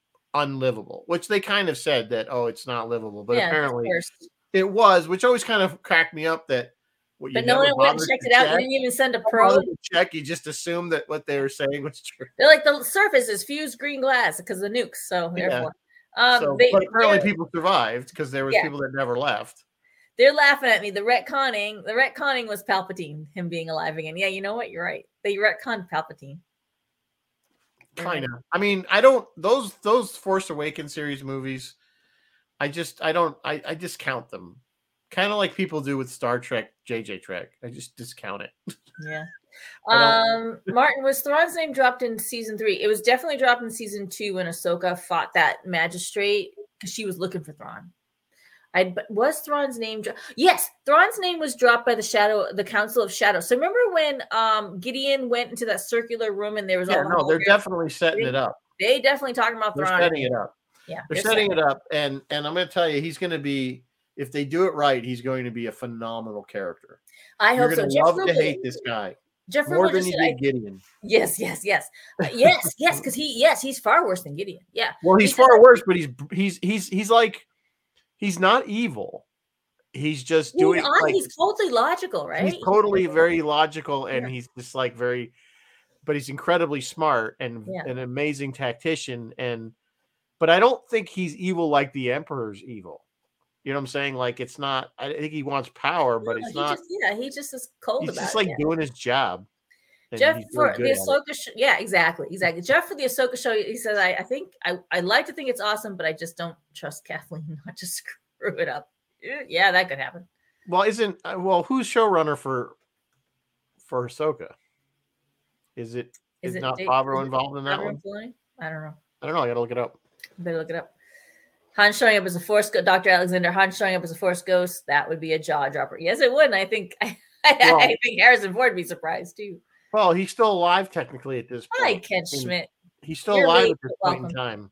unlivable, which they kind of said that oh, it's not livable, but yeah, apparently it was, which always kind of cracked me up that. What, you But no one went and checked it out. You didn't even send a probe. check. You just assumed that what they were saying was true. They're like the surface is fused green glass because of the nukes. So Yeah. therefore, um, so, they, but apparently people survived because there was Yeah. people that never left. they're laughing at me. The retconning, the retconning was Palpatine, him being alive again. Yeah, you know what? You're right. They retconned Palpatine. Kind of i mean i don't those those force awakens series movies i just i don't i, I discount them kind of like people do with star trek jj trek i just discount it Yeah. Um, Martin was Thrawn's name dropped in season three. It was definitely dropped in season two when Ahsoka fought that magistrate because she was looking for Thrawn. I was Thrawn's name? Dro- yes, Thrawn's name was dropped by the Shadow, the Council of Shadows. So remember when um Gideon went into that circular room and there was yeah all no they're definitely setting it up they definitely talking about Thrawn. they're Thrawn. setting it up Yeah, they're setting it up and and i'm going to tell you he's going to be if they do it right he's going to be a phenomenal character I you're hope so. Jeff love to Ruble- hate this guy Jeff more than just you said, I- did gideon yes, yes, yes, Uh, yes, yes, because he, yes, he's far worse than Gideon. Yeah, well he's He said- far worse but he's he's he's he's like he's not evil he's just he's, doing on, like, he's totally logical, right? he's totally very logical and Yeah. he's just like very but he's incredibly smart and Yeah. an amazing tactician and but i don't think he's evil like the emperor's evil you know what i'm saying like it's not i think he wants power but No, it's he not Just, yeah, he just is cold he's about just it. like yeah. doing his job Jeff for the good at. Ahsoka, sh- yeah, exactly, exactly. Jeff for the Ahsoka show, he says, "I, I think I, I like to think it's awesome, but I just don't trust Kathleen not to screw it up." Eh, Yeah, that could happen. well isn't uh, well who's showrunner for for Ahsoka? is it Is is it not Dave- Favreau involved in that Favreau one Filoni? I don't know. i don't know i gotta look it up Better look it up. Han showing up as a Force Ghost, Dr. Alexander Han showing up as a Force Ghost. That would be a jaw dropper. Yes, it would. And I think I, Well- I think Harrison Ford would be surprised too. Well he's still alive technically at this point. Hi, Ken Schmidt. he's still You're alive at this point in time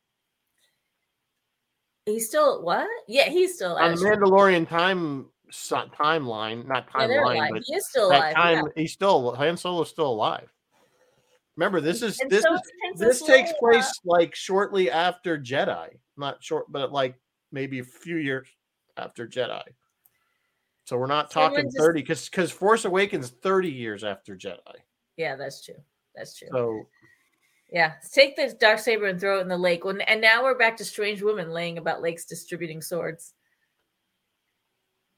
He's still what? Yeah, he's still on the Mandalorian time timeline, not timeline, but He is still alive. time yeah. he's still Han Solo's still alive. Remember, this is And this so is is this takes Leia. place like shortly after Jedi, not short, but like maybe a few years after Jedi. So we're not talking just- thirty because because Force Awakens thirty years after Jedi. Yeah, that's true. That's true. So Yeah, take the dark saber and throw it in the lake. When and now we're back to strange women laying about lakes distributing swords.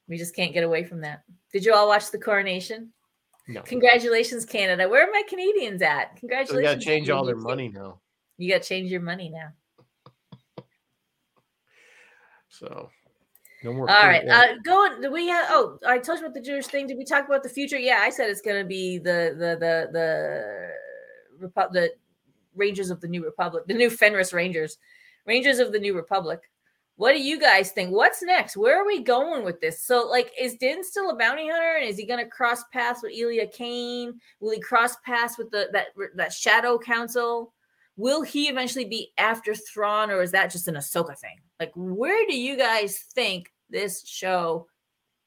We just can't get away from that. Did you all watch the coronation? no, Congratulations, Canada. Where are my Canadians at? so Congratulations. they got to change all their money now. You got to change your money now. So no more. All right. Uh, go. Do we have? Oh, I told you about the Jewish thing. Did we talk about the future? Yeah, I said it's going to be the the the the Repu- the Rangers of the New Republic, the new Fenris Rangers, Rangers of the New Republic. What do you guys think? What's next? Where are we going with this? So, like, is Din still a bounty hunter, and is he going to cross paths with Elia Kane? Will he cross paths with the that that Shadow Council? Will he eventually be after Thrawn, or is that just an Ahsoka thing? Like, where do you guys think this show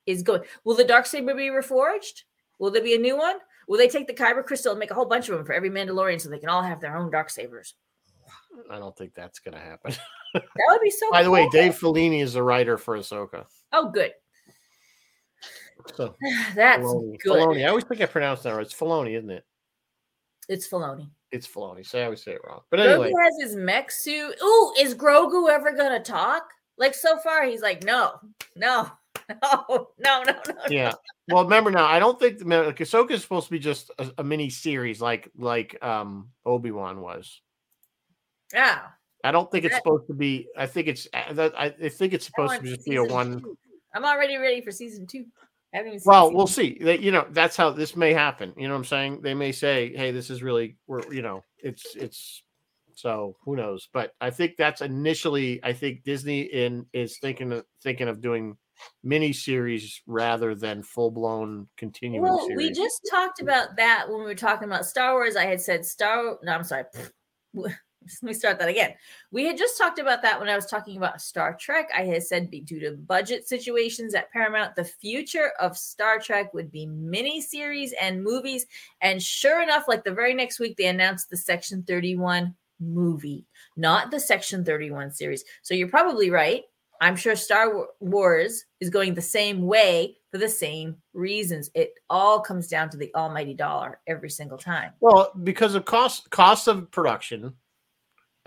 is going? Will the dark saber be reforged? Will there be a new one? Will they take the Kyber crystal and make a whole bunch of them for every Mandalorian so they can all have their own dark sabers? I don't think that's going to happen. That would be so. By the way. Dave Filoni is the writer for Ahsoka. Oh, good. So That's Filoni. good. Filoni. I always think I pronounce that right. It's Filoni, isn't it? It's Filoni. It's Filoni. So I always say it wrong. But anyway, Grogu has his mech suit. Ooh, is Grogu ever gonna talk? Like so far, he's like, no, no, no, no, no, no. yeah. Well, remember now, I don't think the like, Ahsoka is supposed to be just a, a mini series like like um Obi Wan was. Yeah. I don't think it's supposed to be. I think it's. I, I I think it's supposed to just be a one. two. I'm already ready for season two. I haven't seen Well, we'll two. see. That you know, that's how this may happen. You know what I'm saying? They may say, "Hey, this is really we're you know, it's it's." So who knows? But I think that's initially. I think Disney in is thinking of thinking of doing mini series rather than full blown continuing Well, series. we just talked about that when we were talking about Star Wars. I had said Star. No, I'm sorry. Let me start that again. We had just talked about that when I was talking about Star Trek. I had said due to budget situations at Paramount, the future of Star Trek would be miniseries and movies. And sure enough, like the very next week, they announced the Section 31 movie, not the Section 31 series. So you're probably right. I'm sure Star Wars is going the same way for the same reasons. It all comes down to the almighty dollar every single time. Well, because of cost cost of production,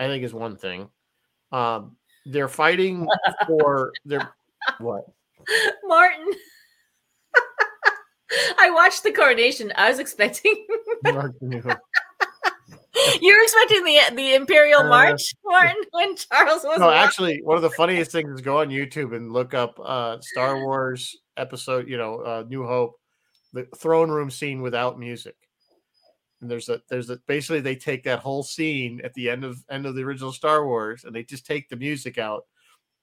I think is one thing. Um, they're fighting for their what? Martin. I watched the coronation. I was expecting you were expecting the the Imperial Uh, March, Martin, when Charles was No, actually, one of the funniest things is go on YouTube and look up uh Star Wars episode, you know, uh New Hope, the throne room scene without music. And there's a there's a basically they take that whole scene at the end of end of the original Star Wars and they just take the music out.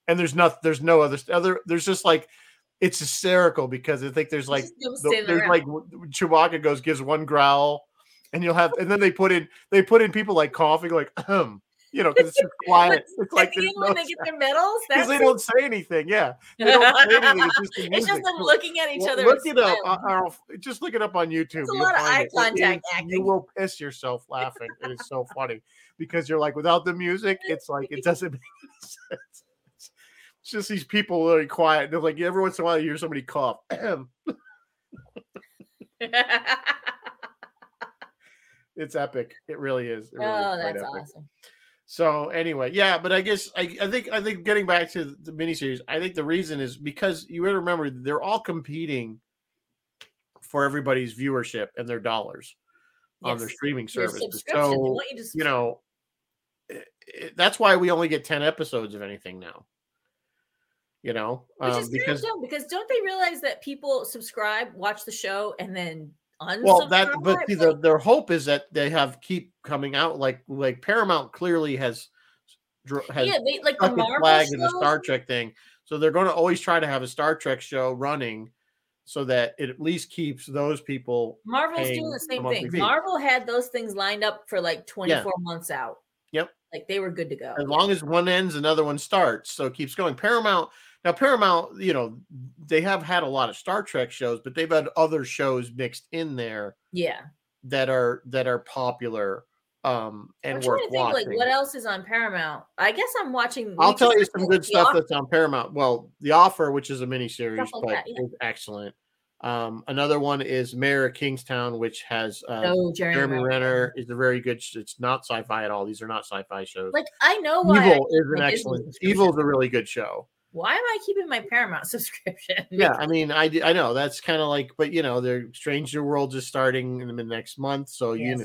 And there's not there's no other other there's just like it's hysterical because I think there's like the- there's around. like Chewbacca goes gives one growl, and you'll have and then they put in they put in people like coughing like um you know because it's just quiet. It's like the no when they get their medals, because they don't say anything. Yeah, they don't say anything. It's just, it's just them looking at each well, other. Look it up. uh, just look it up on YouTube. It's a lot of eye it. It contact is- You will piss yourself laughing. It is so funny because you're like without the music, it's like it doesn't make any sense. It's just these people really quiet. They're like every once in a while you hear somebody cough. it's epic. It really is. It really oh, quite that's epic. awesome. So anyway, yeah, but I guess I, I think I think getting back to the miniseries, I think the reason is because you got to remember they're all competing for everybody's viewership and their dollars on their streaming Your services. subscription. they So you you know, it- it- that's why we only get ten episodes of anything now. You know, um, because because dumb because don't they realize that people subscribe, watch the show, and then? Well that but see the, their hope is that they have keep coming out like like Paramount clearly has has yeah, they like the Marvel flag in the Star Trek thing. So they're going to always try to have a Star Trek show running so that it at least keeps those people. Marvel's doing the same thing. Marvel had those things lined up for like 24 months out. Yep. Like they were good to go. As long as one ends, another one starts. So it keeps going. Paramount, now, Paramount, you know, they have had a lot of Star Trek shows, but they've had other shows mixed in there yeah. that are that are popular um and I'm trying worth to think watching. like what else is on Paramount. I guess I'm watching. I'll tell you some good stuff Office. that's on Paramount. Well, The Offer, which is a miniseries, like but that, yeah. is excellent. Um, another one is Mayor of Kingstown, which has uh, Oh, Jeremy, Jeremy Renner. Is a very good. It's not sci-fi at all. These are not sci-fi shows. Like I know why. Evil keep is an excellent. Evil is a really good show. Why am I keeping my Paramount subscription? Yeah, I mean, I I know that's kind of like, but you know, the Stranger World is starting in the next month, so you.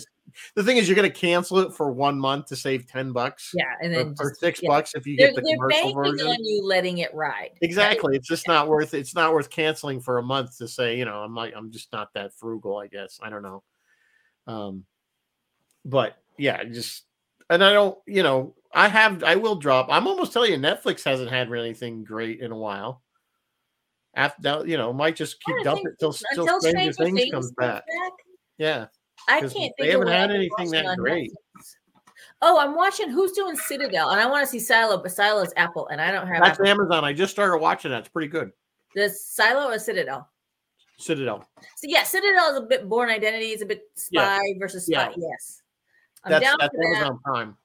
The thing is, you're going to cancel it for one month to save ten bucks. yeah, and then for, just- six yeah. bucks if you They're, get the commercial banking version. on you letting it ride. right? Exactly. It's just not worth it's not worth canceling for a month to say, you know, I'm like I'm just not that frugal, I guess. I don't know. Um but yeah, just and I don't, you know, I have I will drop. I'm almost telling you Netflix hasn't had really anything great in a while. After you know, might just keep dumping think till till Stranger Things comes back. Yeah. I can't. they think of haven't had anything that great. Netflix. Oh, I'm watching Who's Doing Citadel, and I want to see Silo, but Silo's Apple, and I don't have That's Apple. Amazon. I just started watching that. It's pretty good. The Silo or Citadel. Citadel. So yeah, Citadel is a bit Born Identity. It's a bit spy versus spy. Yeah. Yes, I'm That's down that's for that. Amazon Prime.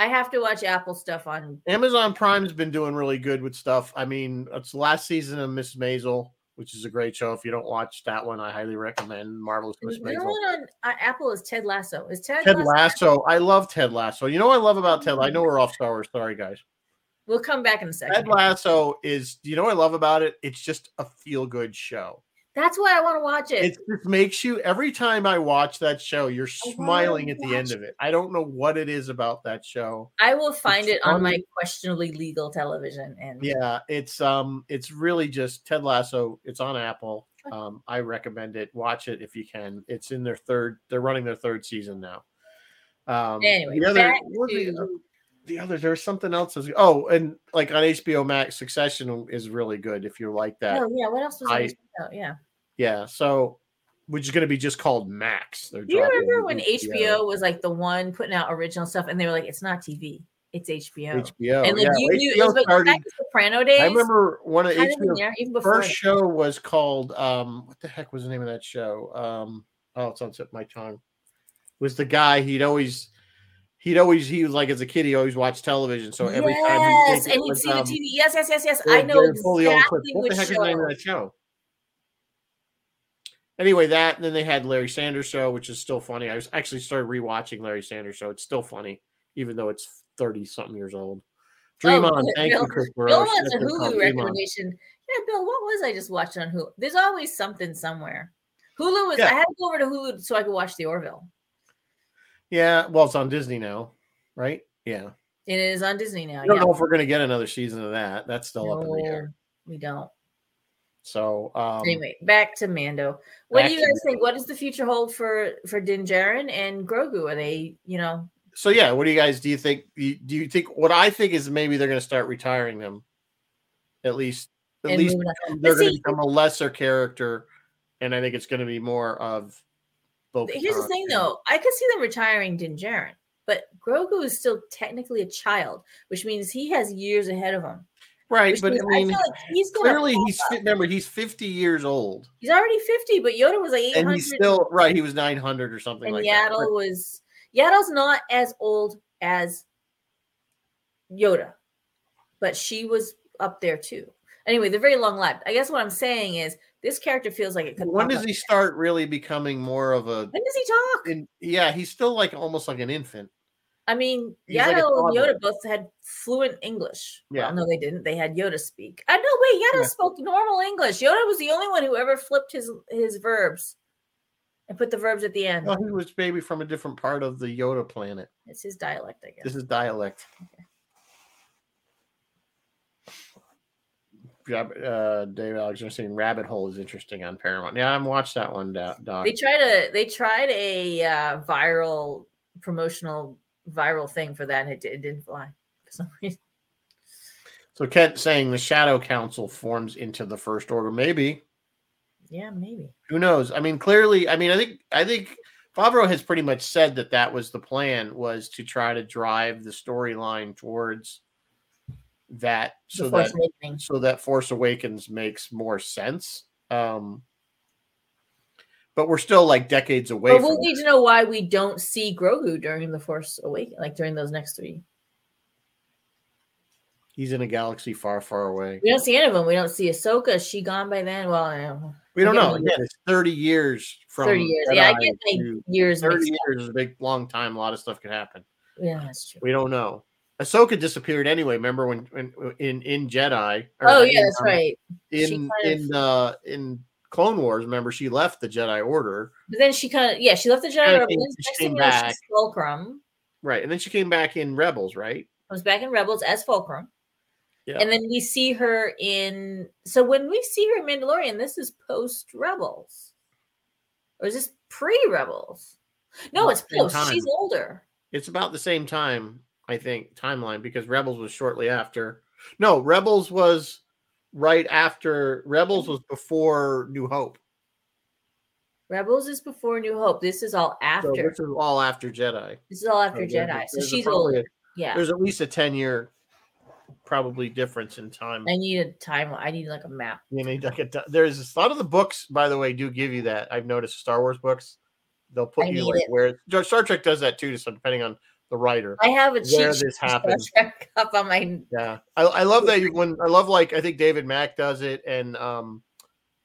I have to watch Apple stuff on. Amazon Prime's been doing really good with stuff. I mean, it's the last season of Miss Maisel, which is a great show. If you don't watch that one, I highly recommend Marvelous Miss Maisel. The one on uh, Apple is Ted Lasso. Is Ted, Ted Lasso? Lasso. I love Ted Lasso. You know what I love about Ted? I know we're off Star Wars. Sorry, guys. We'll come back in a second. Ted Lasso is. You know what I love about it? It's just a feel good show. That's why I want to watch it. It just makes you every time I watch that show, you're wanna smiling at the end watch of it. I don't know what it is about that show. I will find it's it on my questionably legal television. And Yeah, it's um, it's really just Ted Lasso. It's on Apple. Um, I recommend it. Watch it if you can. It's in their third. They're running their third season now. Um, Anyway, the other, back the- to- the other there's something else. As, oh, and like on HBO Max, Succession is really good if you like that. Oh yeah, what else was I- I? Yeah. Yeah, so which is going to be just called Max. Do you remember when to HBO was like the one putting out original stuff, and they were like, "It's not TV, it's HBO." HBO. and like yeah, you knew, it was like started- back in Soprano days. I remember one of kind of in HBO's first show was called um what the heck was the name of that show? Um oh it's on tip of my tongue. Was the guy he'd always he'd always he was like as a kid he always watched television. So every time yes, he'd and he'd see the um, TV. Yes, yes, yes, yes. I know they're fully old exactly. What the which heck is the name of that show? Anyway, that and then they had Larry Sanders show, which is still funny. I was actually started rewatching Larry Sanders show. It's still funny, even though it's thirty something years old. Dream Oh, on, good. thank Bill- you, Chris Bill wants a That's what it's called, Hulu recommendation. Yeah, Bill, what was I just watching on Hulu? There's always something somewhere. Hulu was. Yeah. I had to go over to Hulu so I could watch The Orville. Yeah, well, it's on Disney now, right? Yeah. It is on Disney now. I don't yeah. know if we're gonna get another season of that. That's still up in the air. We don't. So um anyway, back to Mando. What do you to guys think? What does the future hold for for Din Djarin and Grogu? Are they, you know, so yeah, what do you guys do you think do you, think what I think is maybe they're gonna start retiring them? At least at and least they're going to become a lesser character, and I think it's going to be more of. Bo Here's the thing, though. I could see them retiring Din Djarin, but Grogu is still technically a child, which means he has years ahead of him. Right? Which But means I mean, feel like he's clearly he's up. remember he's fifty years old, he's already 50, but Yoda was like 800. and he's still right. He was nine hundred or something and like Yaddle that. was Yaddle's not as old as Yoda, but she was up there too. Anyway, they're very long lived. I guess what I'm saying is this character feels like it could. when does he start really becoming more of a? When does he talk? In, yeah, he's still like almost like an infant. I mean, He's like and. Yoda both had fluent English. Yeah. Well, no, they didn't. They had Yoda speak. I know. Wait, Yaddle Yeah. spoke normal English. Yoda was the only one who ever flipped his his verbs and put the verbs at the end. Well, he was maybe from a different part of the Yoda planet. It's his dialect, I guess. This is dialect. Rab- Uh, David Alexander saying Rabbit Hole is interesting on Paramount. Yeah, I haven't watched that one, Do- Doc. They tried a they tried a uh, viral promotional viral thing for that, and it, it didn't fly for some reason. So Kent saying the Shadow Council forms into the First Order. Maybe. Yeah, maybe. Who knows? I mean, clearly, I mean, I think I think Favreau has pretty much said that that was the plan was to try to drive the storyline towards that so that Awakening. so that Force Awakens makes more sense. Um but we're still like decades away But we'll need to know why we don't see Grogu during the Force Awakening, like during those next three. he's in a galaxy far, far away. We don't see any of them. We don't see Ahsoka. Is she gone by then? Well, I don't know. We don't know. Again, it's 30 years from 30 years. Yeah, I Jedi get my years 30 mixed up. years is a big long time. A lot of stuff could happen. Yeah, that's true. We don't know. Ahsoka disappeared anyway. Remember when, when in in Jedi? Oh, in, yeah, that's um, right. She In of- in uh in Clone Wars, remember she left the Jedi Order, But then she kind of, yeah, she left the Jedi Order. she came thing you know, back. she's Fulcrum. right? And then she came back in Rebels, right? Comes back in Rebels as Fulcrum. Yeah. And then we see her in. So when we see her in Mandalorian, this is post Rebels, or is this pre Rebels? No, it's the post. time. She's older. It's about the same time, I think, timeline because Rebels was shortly after. No, Rebels was right after. Rebels mm-hmm. was before New Hope. Rebels is before New Hope. This is all So after. this is all after Jedi. this is all after So Jedi. So she's older. a- Yeah. There's at least a ten year, probably difference in time. I need a time. I need like a map. You need like a, there's a lot of the books, by the way, do give you that. I've noticed Star Wars books, they'll put I you like it. where Star Trek does that too, so depending on the writer. I have a Where this happened. Up on my. Yeah, I, I love that you, when I love like I think David Mack does it, and um,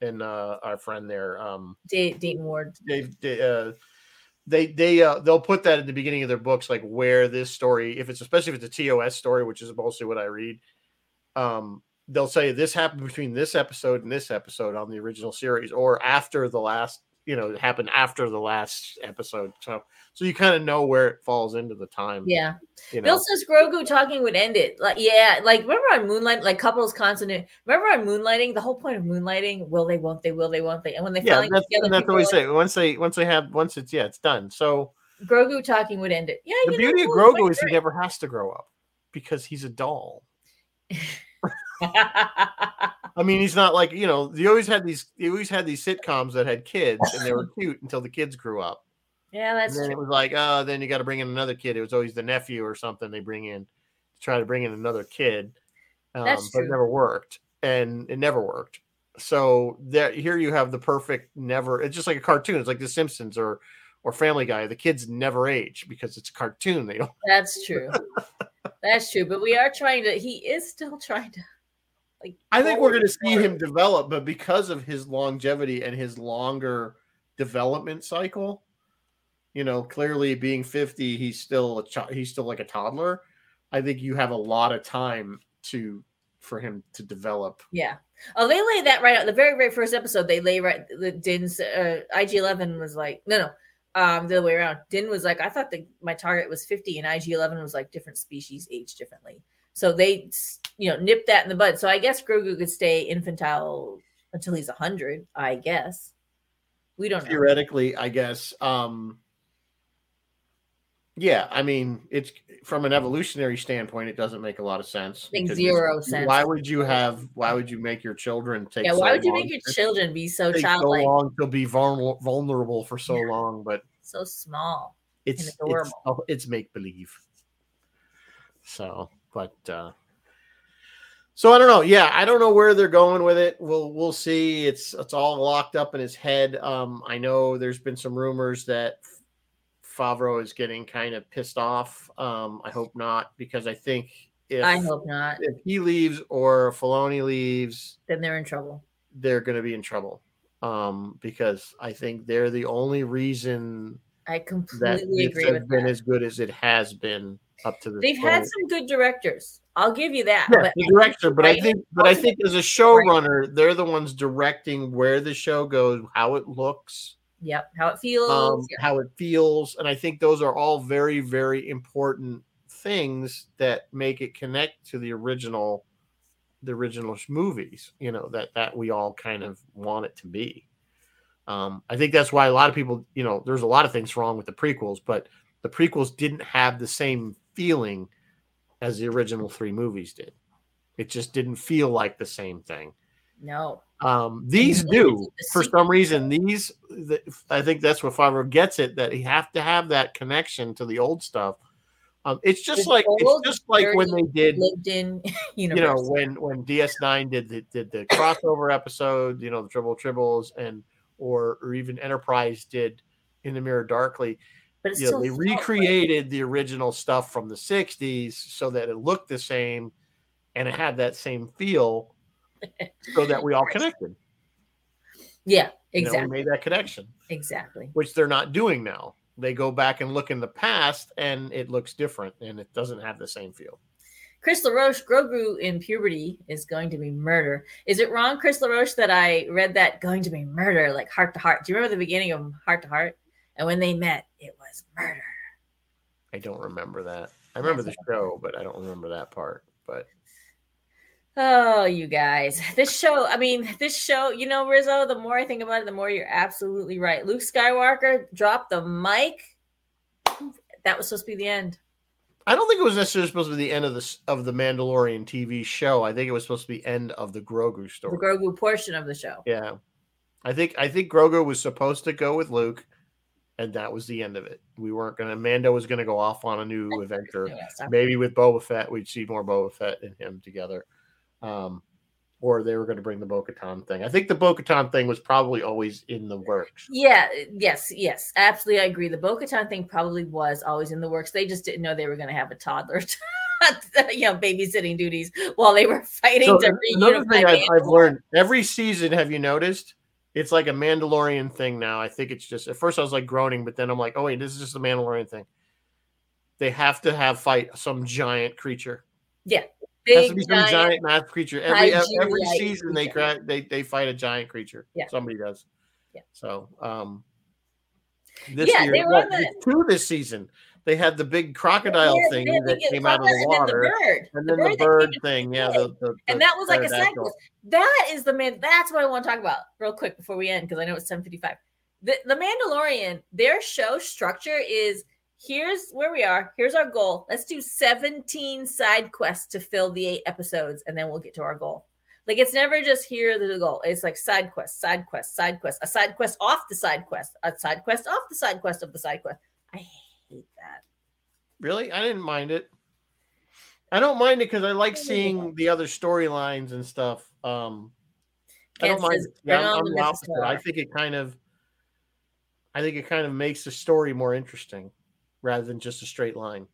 and uh, our friend there, um, Dayton Dayton Ward. Dave, they, uh, they they uh, they'll put that at the beginning of their books, like where this story, if it's especially if it's a TOS story, which is mostly what I read, um, they'll say this happened between this episode and this episode on the original series, or after the last, you know, it happened after the last episode. So so you kind of know where it falls into the time. Yeah. you know. Bill says Grogu talking would end it. Like, yeah, like remember on Moonlight, like couples constant. Remember on Moonlighting, the whole point of Moonlighting, will they, won't they, will they, won't they? And when they yeah, finally that's, together, that's what we are say. Once they once they have once it's yeah, it's done. So Grogu talking would end it. Yeah, the beauty of Grogu is he never has to grow up. because he's a doll. I mean, he's not like you know. He always had these. He always had these sitcoms that had kids, and they were cute until the kids grew up. yeah, that's and then true. it was like, oh, then you got to bring in another kid. It was always the nephew or something they bring in to try to bring in another kid. Um, That's but it true. never worked, and it never worked. So there, here you have the perfect never. It's just like a cartoon. It's like The Simpsons or or Family Guy. The kids never age because it's a cartoon. They don't. That's true. That's true. But we are trying to. He is still trying to. Like, I think we're going to see him develop, but because of his longevity and his longer development cycle, you know, clearly being 50, he's still a child, he's still like a toddler. I think you have a lot of time to for him to develop. Yeah. Oh, they lay that right out. The very, very first episode, they lay right. The Din's uh, IG Eleven was like, no, no, um, the other way around. Din was like, I thought that my target was fifty, and IG Eleven was like different species age differently. So they, you know, nipped that in the bud. So I guess Grogu could stay infantile until he's hundred. I guess. We don't know. Theoretically, I guess. Um yeah, I mean, it's from an evolutionary standpoint, it doesn't make a lot of sense. Makes zero sense. Why would you have? Why would you make your children take? Yeah. so Why would you make your children be so take so childlike, long to be vulnerable, vulnerable for so Yeah. long, but so small? it's it's, adorable. oh, it's make believe. So, but uh so I don't know. Yeah, I don't know where they're going with it. We'll we'll see. It's it's all locked up in his head. Um, I know there's been some rumors that Favreau is getting kind of pissed off. Um, I hope not because I think if I hope not. if he leaves or Filoni leaves, Then they're in trouble. they're going to be in trouble. Um, because I think they're the only reason I completely this agree has with been that. as good as it has been up to this They've point. had some good directors. I'll give you that. Yeah, but the I director, but I think, but I think as a showrunner, they're the ones directing where the show goes, how it looks, Yep, how it feels. um, yeah. how it feels, and I think those are all very, very important things that make it connect to the original, the original movies. You know that that we all kind of want it to be. Um, I think that's why a lot of people, you know, there's a lot of things wrong with the prequels, but the prequels didn't have the same feeling as the original three movies did. It just didn't feel like the same thing. No. Um, these do for some reason. These, the, I think that's what Favreau gets it that he have to have that connection to the old stuff. Um, it's just like it's just like when they did, lived in you know, when when DS9 did the did the crossover episode, you know, the Triple Tribbles, and or or even Enterprise did in the Mirror Darkly. But it's know, still they like- recreated the original stuff from the '60s so that it looked the same and it had that same feel, so that we all connected. Yeah, You know, exactly. we made that connection, exactly. which they're not doing now. They go back and look in the past, and it looks different, and it doesn't have the same feel. Chris LaRoche, Grogu in puberty is going to be murder. Is it wrong, Chris LaRoche, that I read that going to be murder, like Hart to Hart? Do you remember the beginning of Hart to Hart? And when they met, it was murder. I don't remember that. I remember the show, but I don't remember that part. But Oh, you guys. This show, I mean, this show, you know, Rizzo, the more I think about it, the more you're absolutely right. Luke Skywalker dropped the mic. That was supposed to be the end. I don't think it was necessarily supposed to be the end of the of the Mandalorian TV show. I think it was supposed to be end of the Grogu story, The. Grogu portion of the show. yeah, I think I think Grogu was supposed to go with Luke, and that was the end of it. We weren't gonna. Mando was gonna go off on a new adventure. Maybe with Boba Fett, we'd see more Boba Fett and him together. Um, or they were going to bring the Bo Katan thing. I think the Bo Katan thing was probably always in the works. Yeah, yes, yes, absolutely. I agree. The Bo Katan thing probably was always in the works. They just didn't know they were going to have a toddler, you know, babysitting duties while they were fighting So, to another reunify. thing I've, I've learned every season, have you noticed? It's like a Mandalorian thing now. I think it's just at first I was like groaning, but then I'm like, oh wait, this is just a Mandalorian thing. They have to have fight some giant creature. It has to Big be some giant, giant mass creature. Every every season they cra- they they fight a giant creature. Yeah. Somebody does. Yeah. So um this Yeah, year, well, the- two this season. They had the big crocodile Yeah, thing that came out of the crocodile and then water, bird. and then the bird that bird thing. Yeah, the, the, and that was like a cycle. That is the man. That's what I want to talk about real quick before we end because I know it's seven fifty five. The the Mandalorian, their show structure is here's where we are. Here's our goal. Let's do 17 side quests to fill the eight episodes, and then we'll get to our goal. Like it's never just here the goal. It's like side quest, side quest, side quest, a side quest off the side quest, a side quest off the side quest of the side quest. I hate that. Really? I didn't mind it. I don't mind it because I like seeing the other storylines and stuff. Um I don't mind. Yeah, I'm, I'm the the opposite. I think it kind of, I think it kind of makes the story more interesting, rather than just a straight line.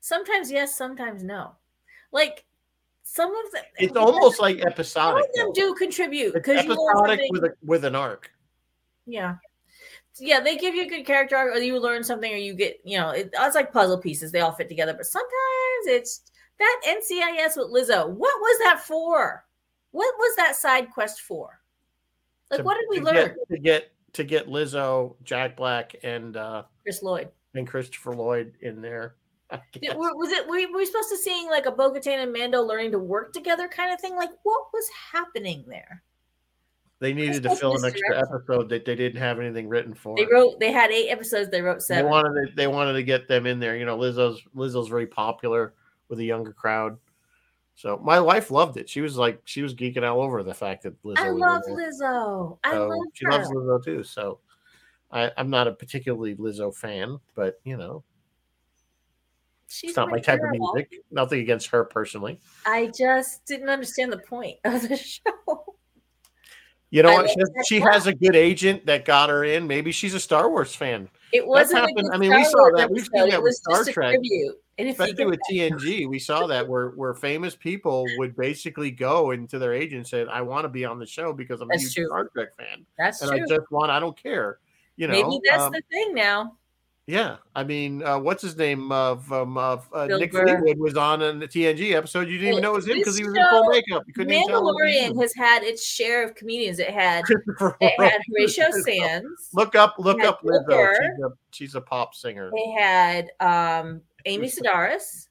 Sometimes yes, sometimes no. Like some of them, It's almost like some episodic. of them though. do contribute because you episodic something- with a with an arc. Yeah. Yeah, they give you a good character arc, or you learn something, or you get, you know, it, it's like puzzle pieces. They all fit together. But sometimes it's that NCIS with Lizzo. What was that for? What was that side quest for? Like, to- what did we to learn? Get, to get to get Lizzo, Jack Black, and uh Chris Lloyd. and Christopher Lloyd in there. Did- was it? Were, were we supposed to seeing like a Bo-Katan and Mando learning to work together, kind of thing? Like, what was happening there? They needed to fill an extra episode that they didn't have anything written for. They wrote. They had eight episodes. They wrote seven. they wanted to, they wanted to get them in there. You know, Lizzo's Lizzo's very popular with a younger crowd. So my wife loved it. She was like she was geeking all over the fact that Lizzo. I love. Lizzo. I So love she her. loves Lizzo too. So I, I'm not a particularly Lizzo fan, but you know, She's it's not my type of music. Nothing against her personally. I just didn't understand the point of the show. You know what? She, has, she has a good agent that got her in. Maybe she's a Star Wars fan, It wasn't. I mean, we saw Wars that. We've seen that It with Star Trek. And especially with TNG. We saw that where where famous people would basically go into their agent and say, "I want to be on the show because I'm a huge true. Star Trek fan, that's true. and true. I just want. I don't care." You know, Maybe that's um, the thing now. Yeah, I mean, uh, what's his name? Of um, of uh, Nick Burr. Fleetwood was on in the TNG episode. You didn't even know it was him because he was in full makeup. You couldn't even tell. it was Mandalorian has had its share of comedians. It had it had. Horatio Sanz. Look up, look up Lizzo. She's a, she's a pop singer. It had um, Amy Sedaris.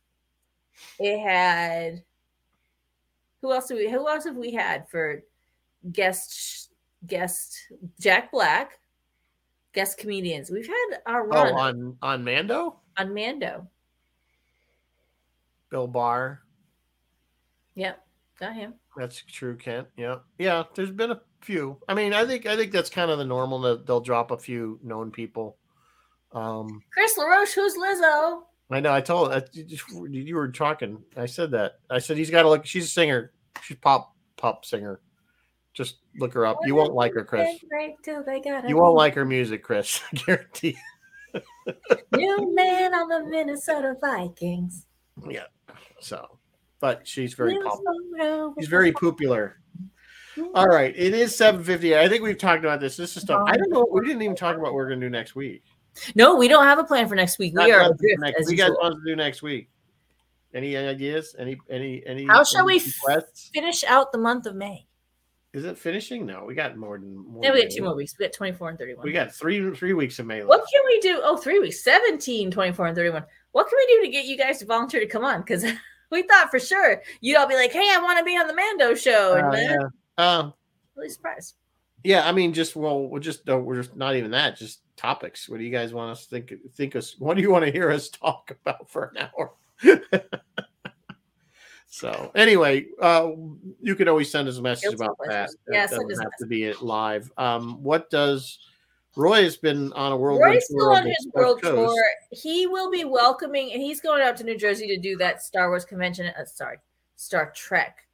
It had who else? We, who else have we had for guest guest Jack Black? Guest comedians. We've had our run. Oh, on on Mando, on Mando. Bill Burr. Yep, got him. That's true, Kent. Yeah, yeah. There's been a few. I mean, I think I think that's kind of the normal. That they'll drop a few known people. Um, Chris LaRoche, who's Lizzo? I know. I told I, you just- you were talking. I said that. I said he's got to look. She's a singer. She's pop pop singer. Just look her up. You won't like her, Chris. Right till they got You won't like her music, Chris. I guarantee. new man on the Minnesota Vikings. Yeah. So, but she's very New pop. photo She's very popular. Mm-hmm. All right, it is seven fifty. I think we've talked about this. This is stuff. I don't know. We didn't even talk about what we're going to do next week. No, we don't have a plan for next week. Not We are plans for adrift next- as What you want to do next week? Any ideas? Any any any? How shall any we requests? Finish out the month of May. Is it finishing? No, we got more than. More Yeah, we got two more weeks. We got 24 and 31. We got three three weeks of May. what can we do? Oh, three weeks, 17, 24, and 31. What can we do to get you guys to volunteer to come on? Because we thought for sure you'd all be like, hey, I want to be on the Mando show. And Uh, then yeah. Um, really surprised. yeah, I mean, just well, we're just uh, we're just not even that. Just topics. What do you guys want us to think? Think us? What do you want to hear us talk about for an hour? so anyway, uh, you can always send us a message Guilty about that. Yeah, it doesn't have to be it live. Um, what does Roy has been on a world Roy's still on his world Coast. tour. He will be welcoming, and he's going out to New Jersey to do that Star Wars convention. Uh, sorry, Star Trek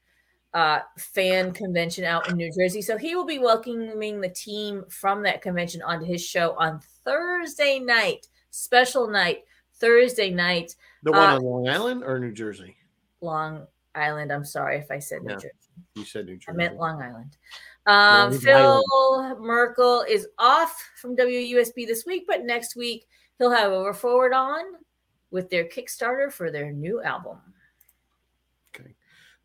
uh, fan convention out in New Jersey. So he will be welcoming the team from that convention onto his show on Thursday night, special night, Thursday night, The one uh, on Long Island or New Jersey? Long Island. I'm sorry if I said New Yeah. Jersey. You said New Jersey. I meant Long Island. Um, Long Phil Merkel is off from WUSB this week, but next week he'll have over forward on with their Kickstarter for their new album. Okay,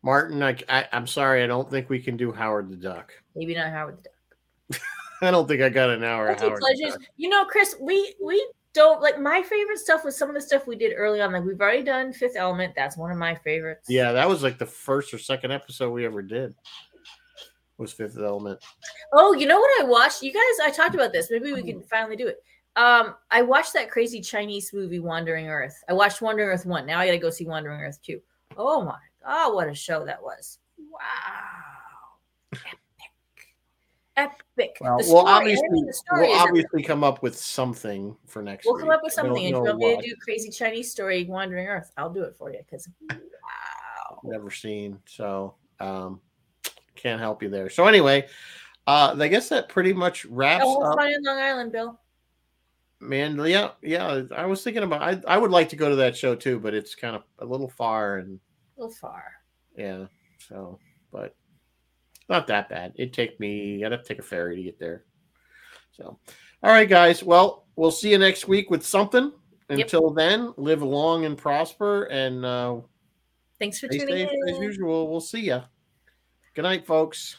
Martin, I, I, I'm sorry. I don't think we can do Howard the Duck. Maybe not Howard the Duck. I don't think I got an hour Guilty Howard the pleasures. Duck. You know, Chris, we we don't like my favorite stuff was some of the stuff we did early on. Like we've already done Fifth Element. That's one of my favorites. Yeah, that was like the first or second episode we ever did. Was Fifth Element. Oh, you know what I watched? You guys, I talked about this. Maybe we Hmm. can finally do it. Um, I watched that crazy Chinese movie Wandering Earth. I watched Wandering Earth one. Now I got to go see Wandering Earth two. Oh my god, what a show that was! Wow, epic. Well, The we'll obviously mean, the story we'll epic. obviously come up with something for next We'll week. come up with something. If you want me to do crazy Chinese story Wandering Earth, I'll do it for you because wow. never seen. So um can't help you there. So anyway, uh I guess that pretty much wraps Oh, up fun in Long Island, Bill. man. Yeah, yeah. I was thinking about I I would like to go to that show too, but it's kind of a little far and A little far. yeah, so but not that bad. It'd take me I'd have to take a ferry to get there. So all right, guys. Well, we'll see you next week with something. Yep. Until then, live long and prosper and uh Thanks for tuning safe as usual. We'll see you. Good night, folks.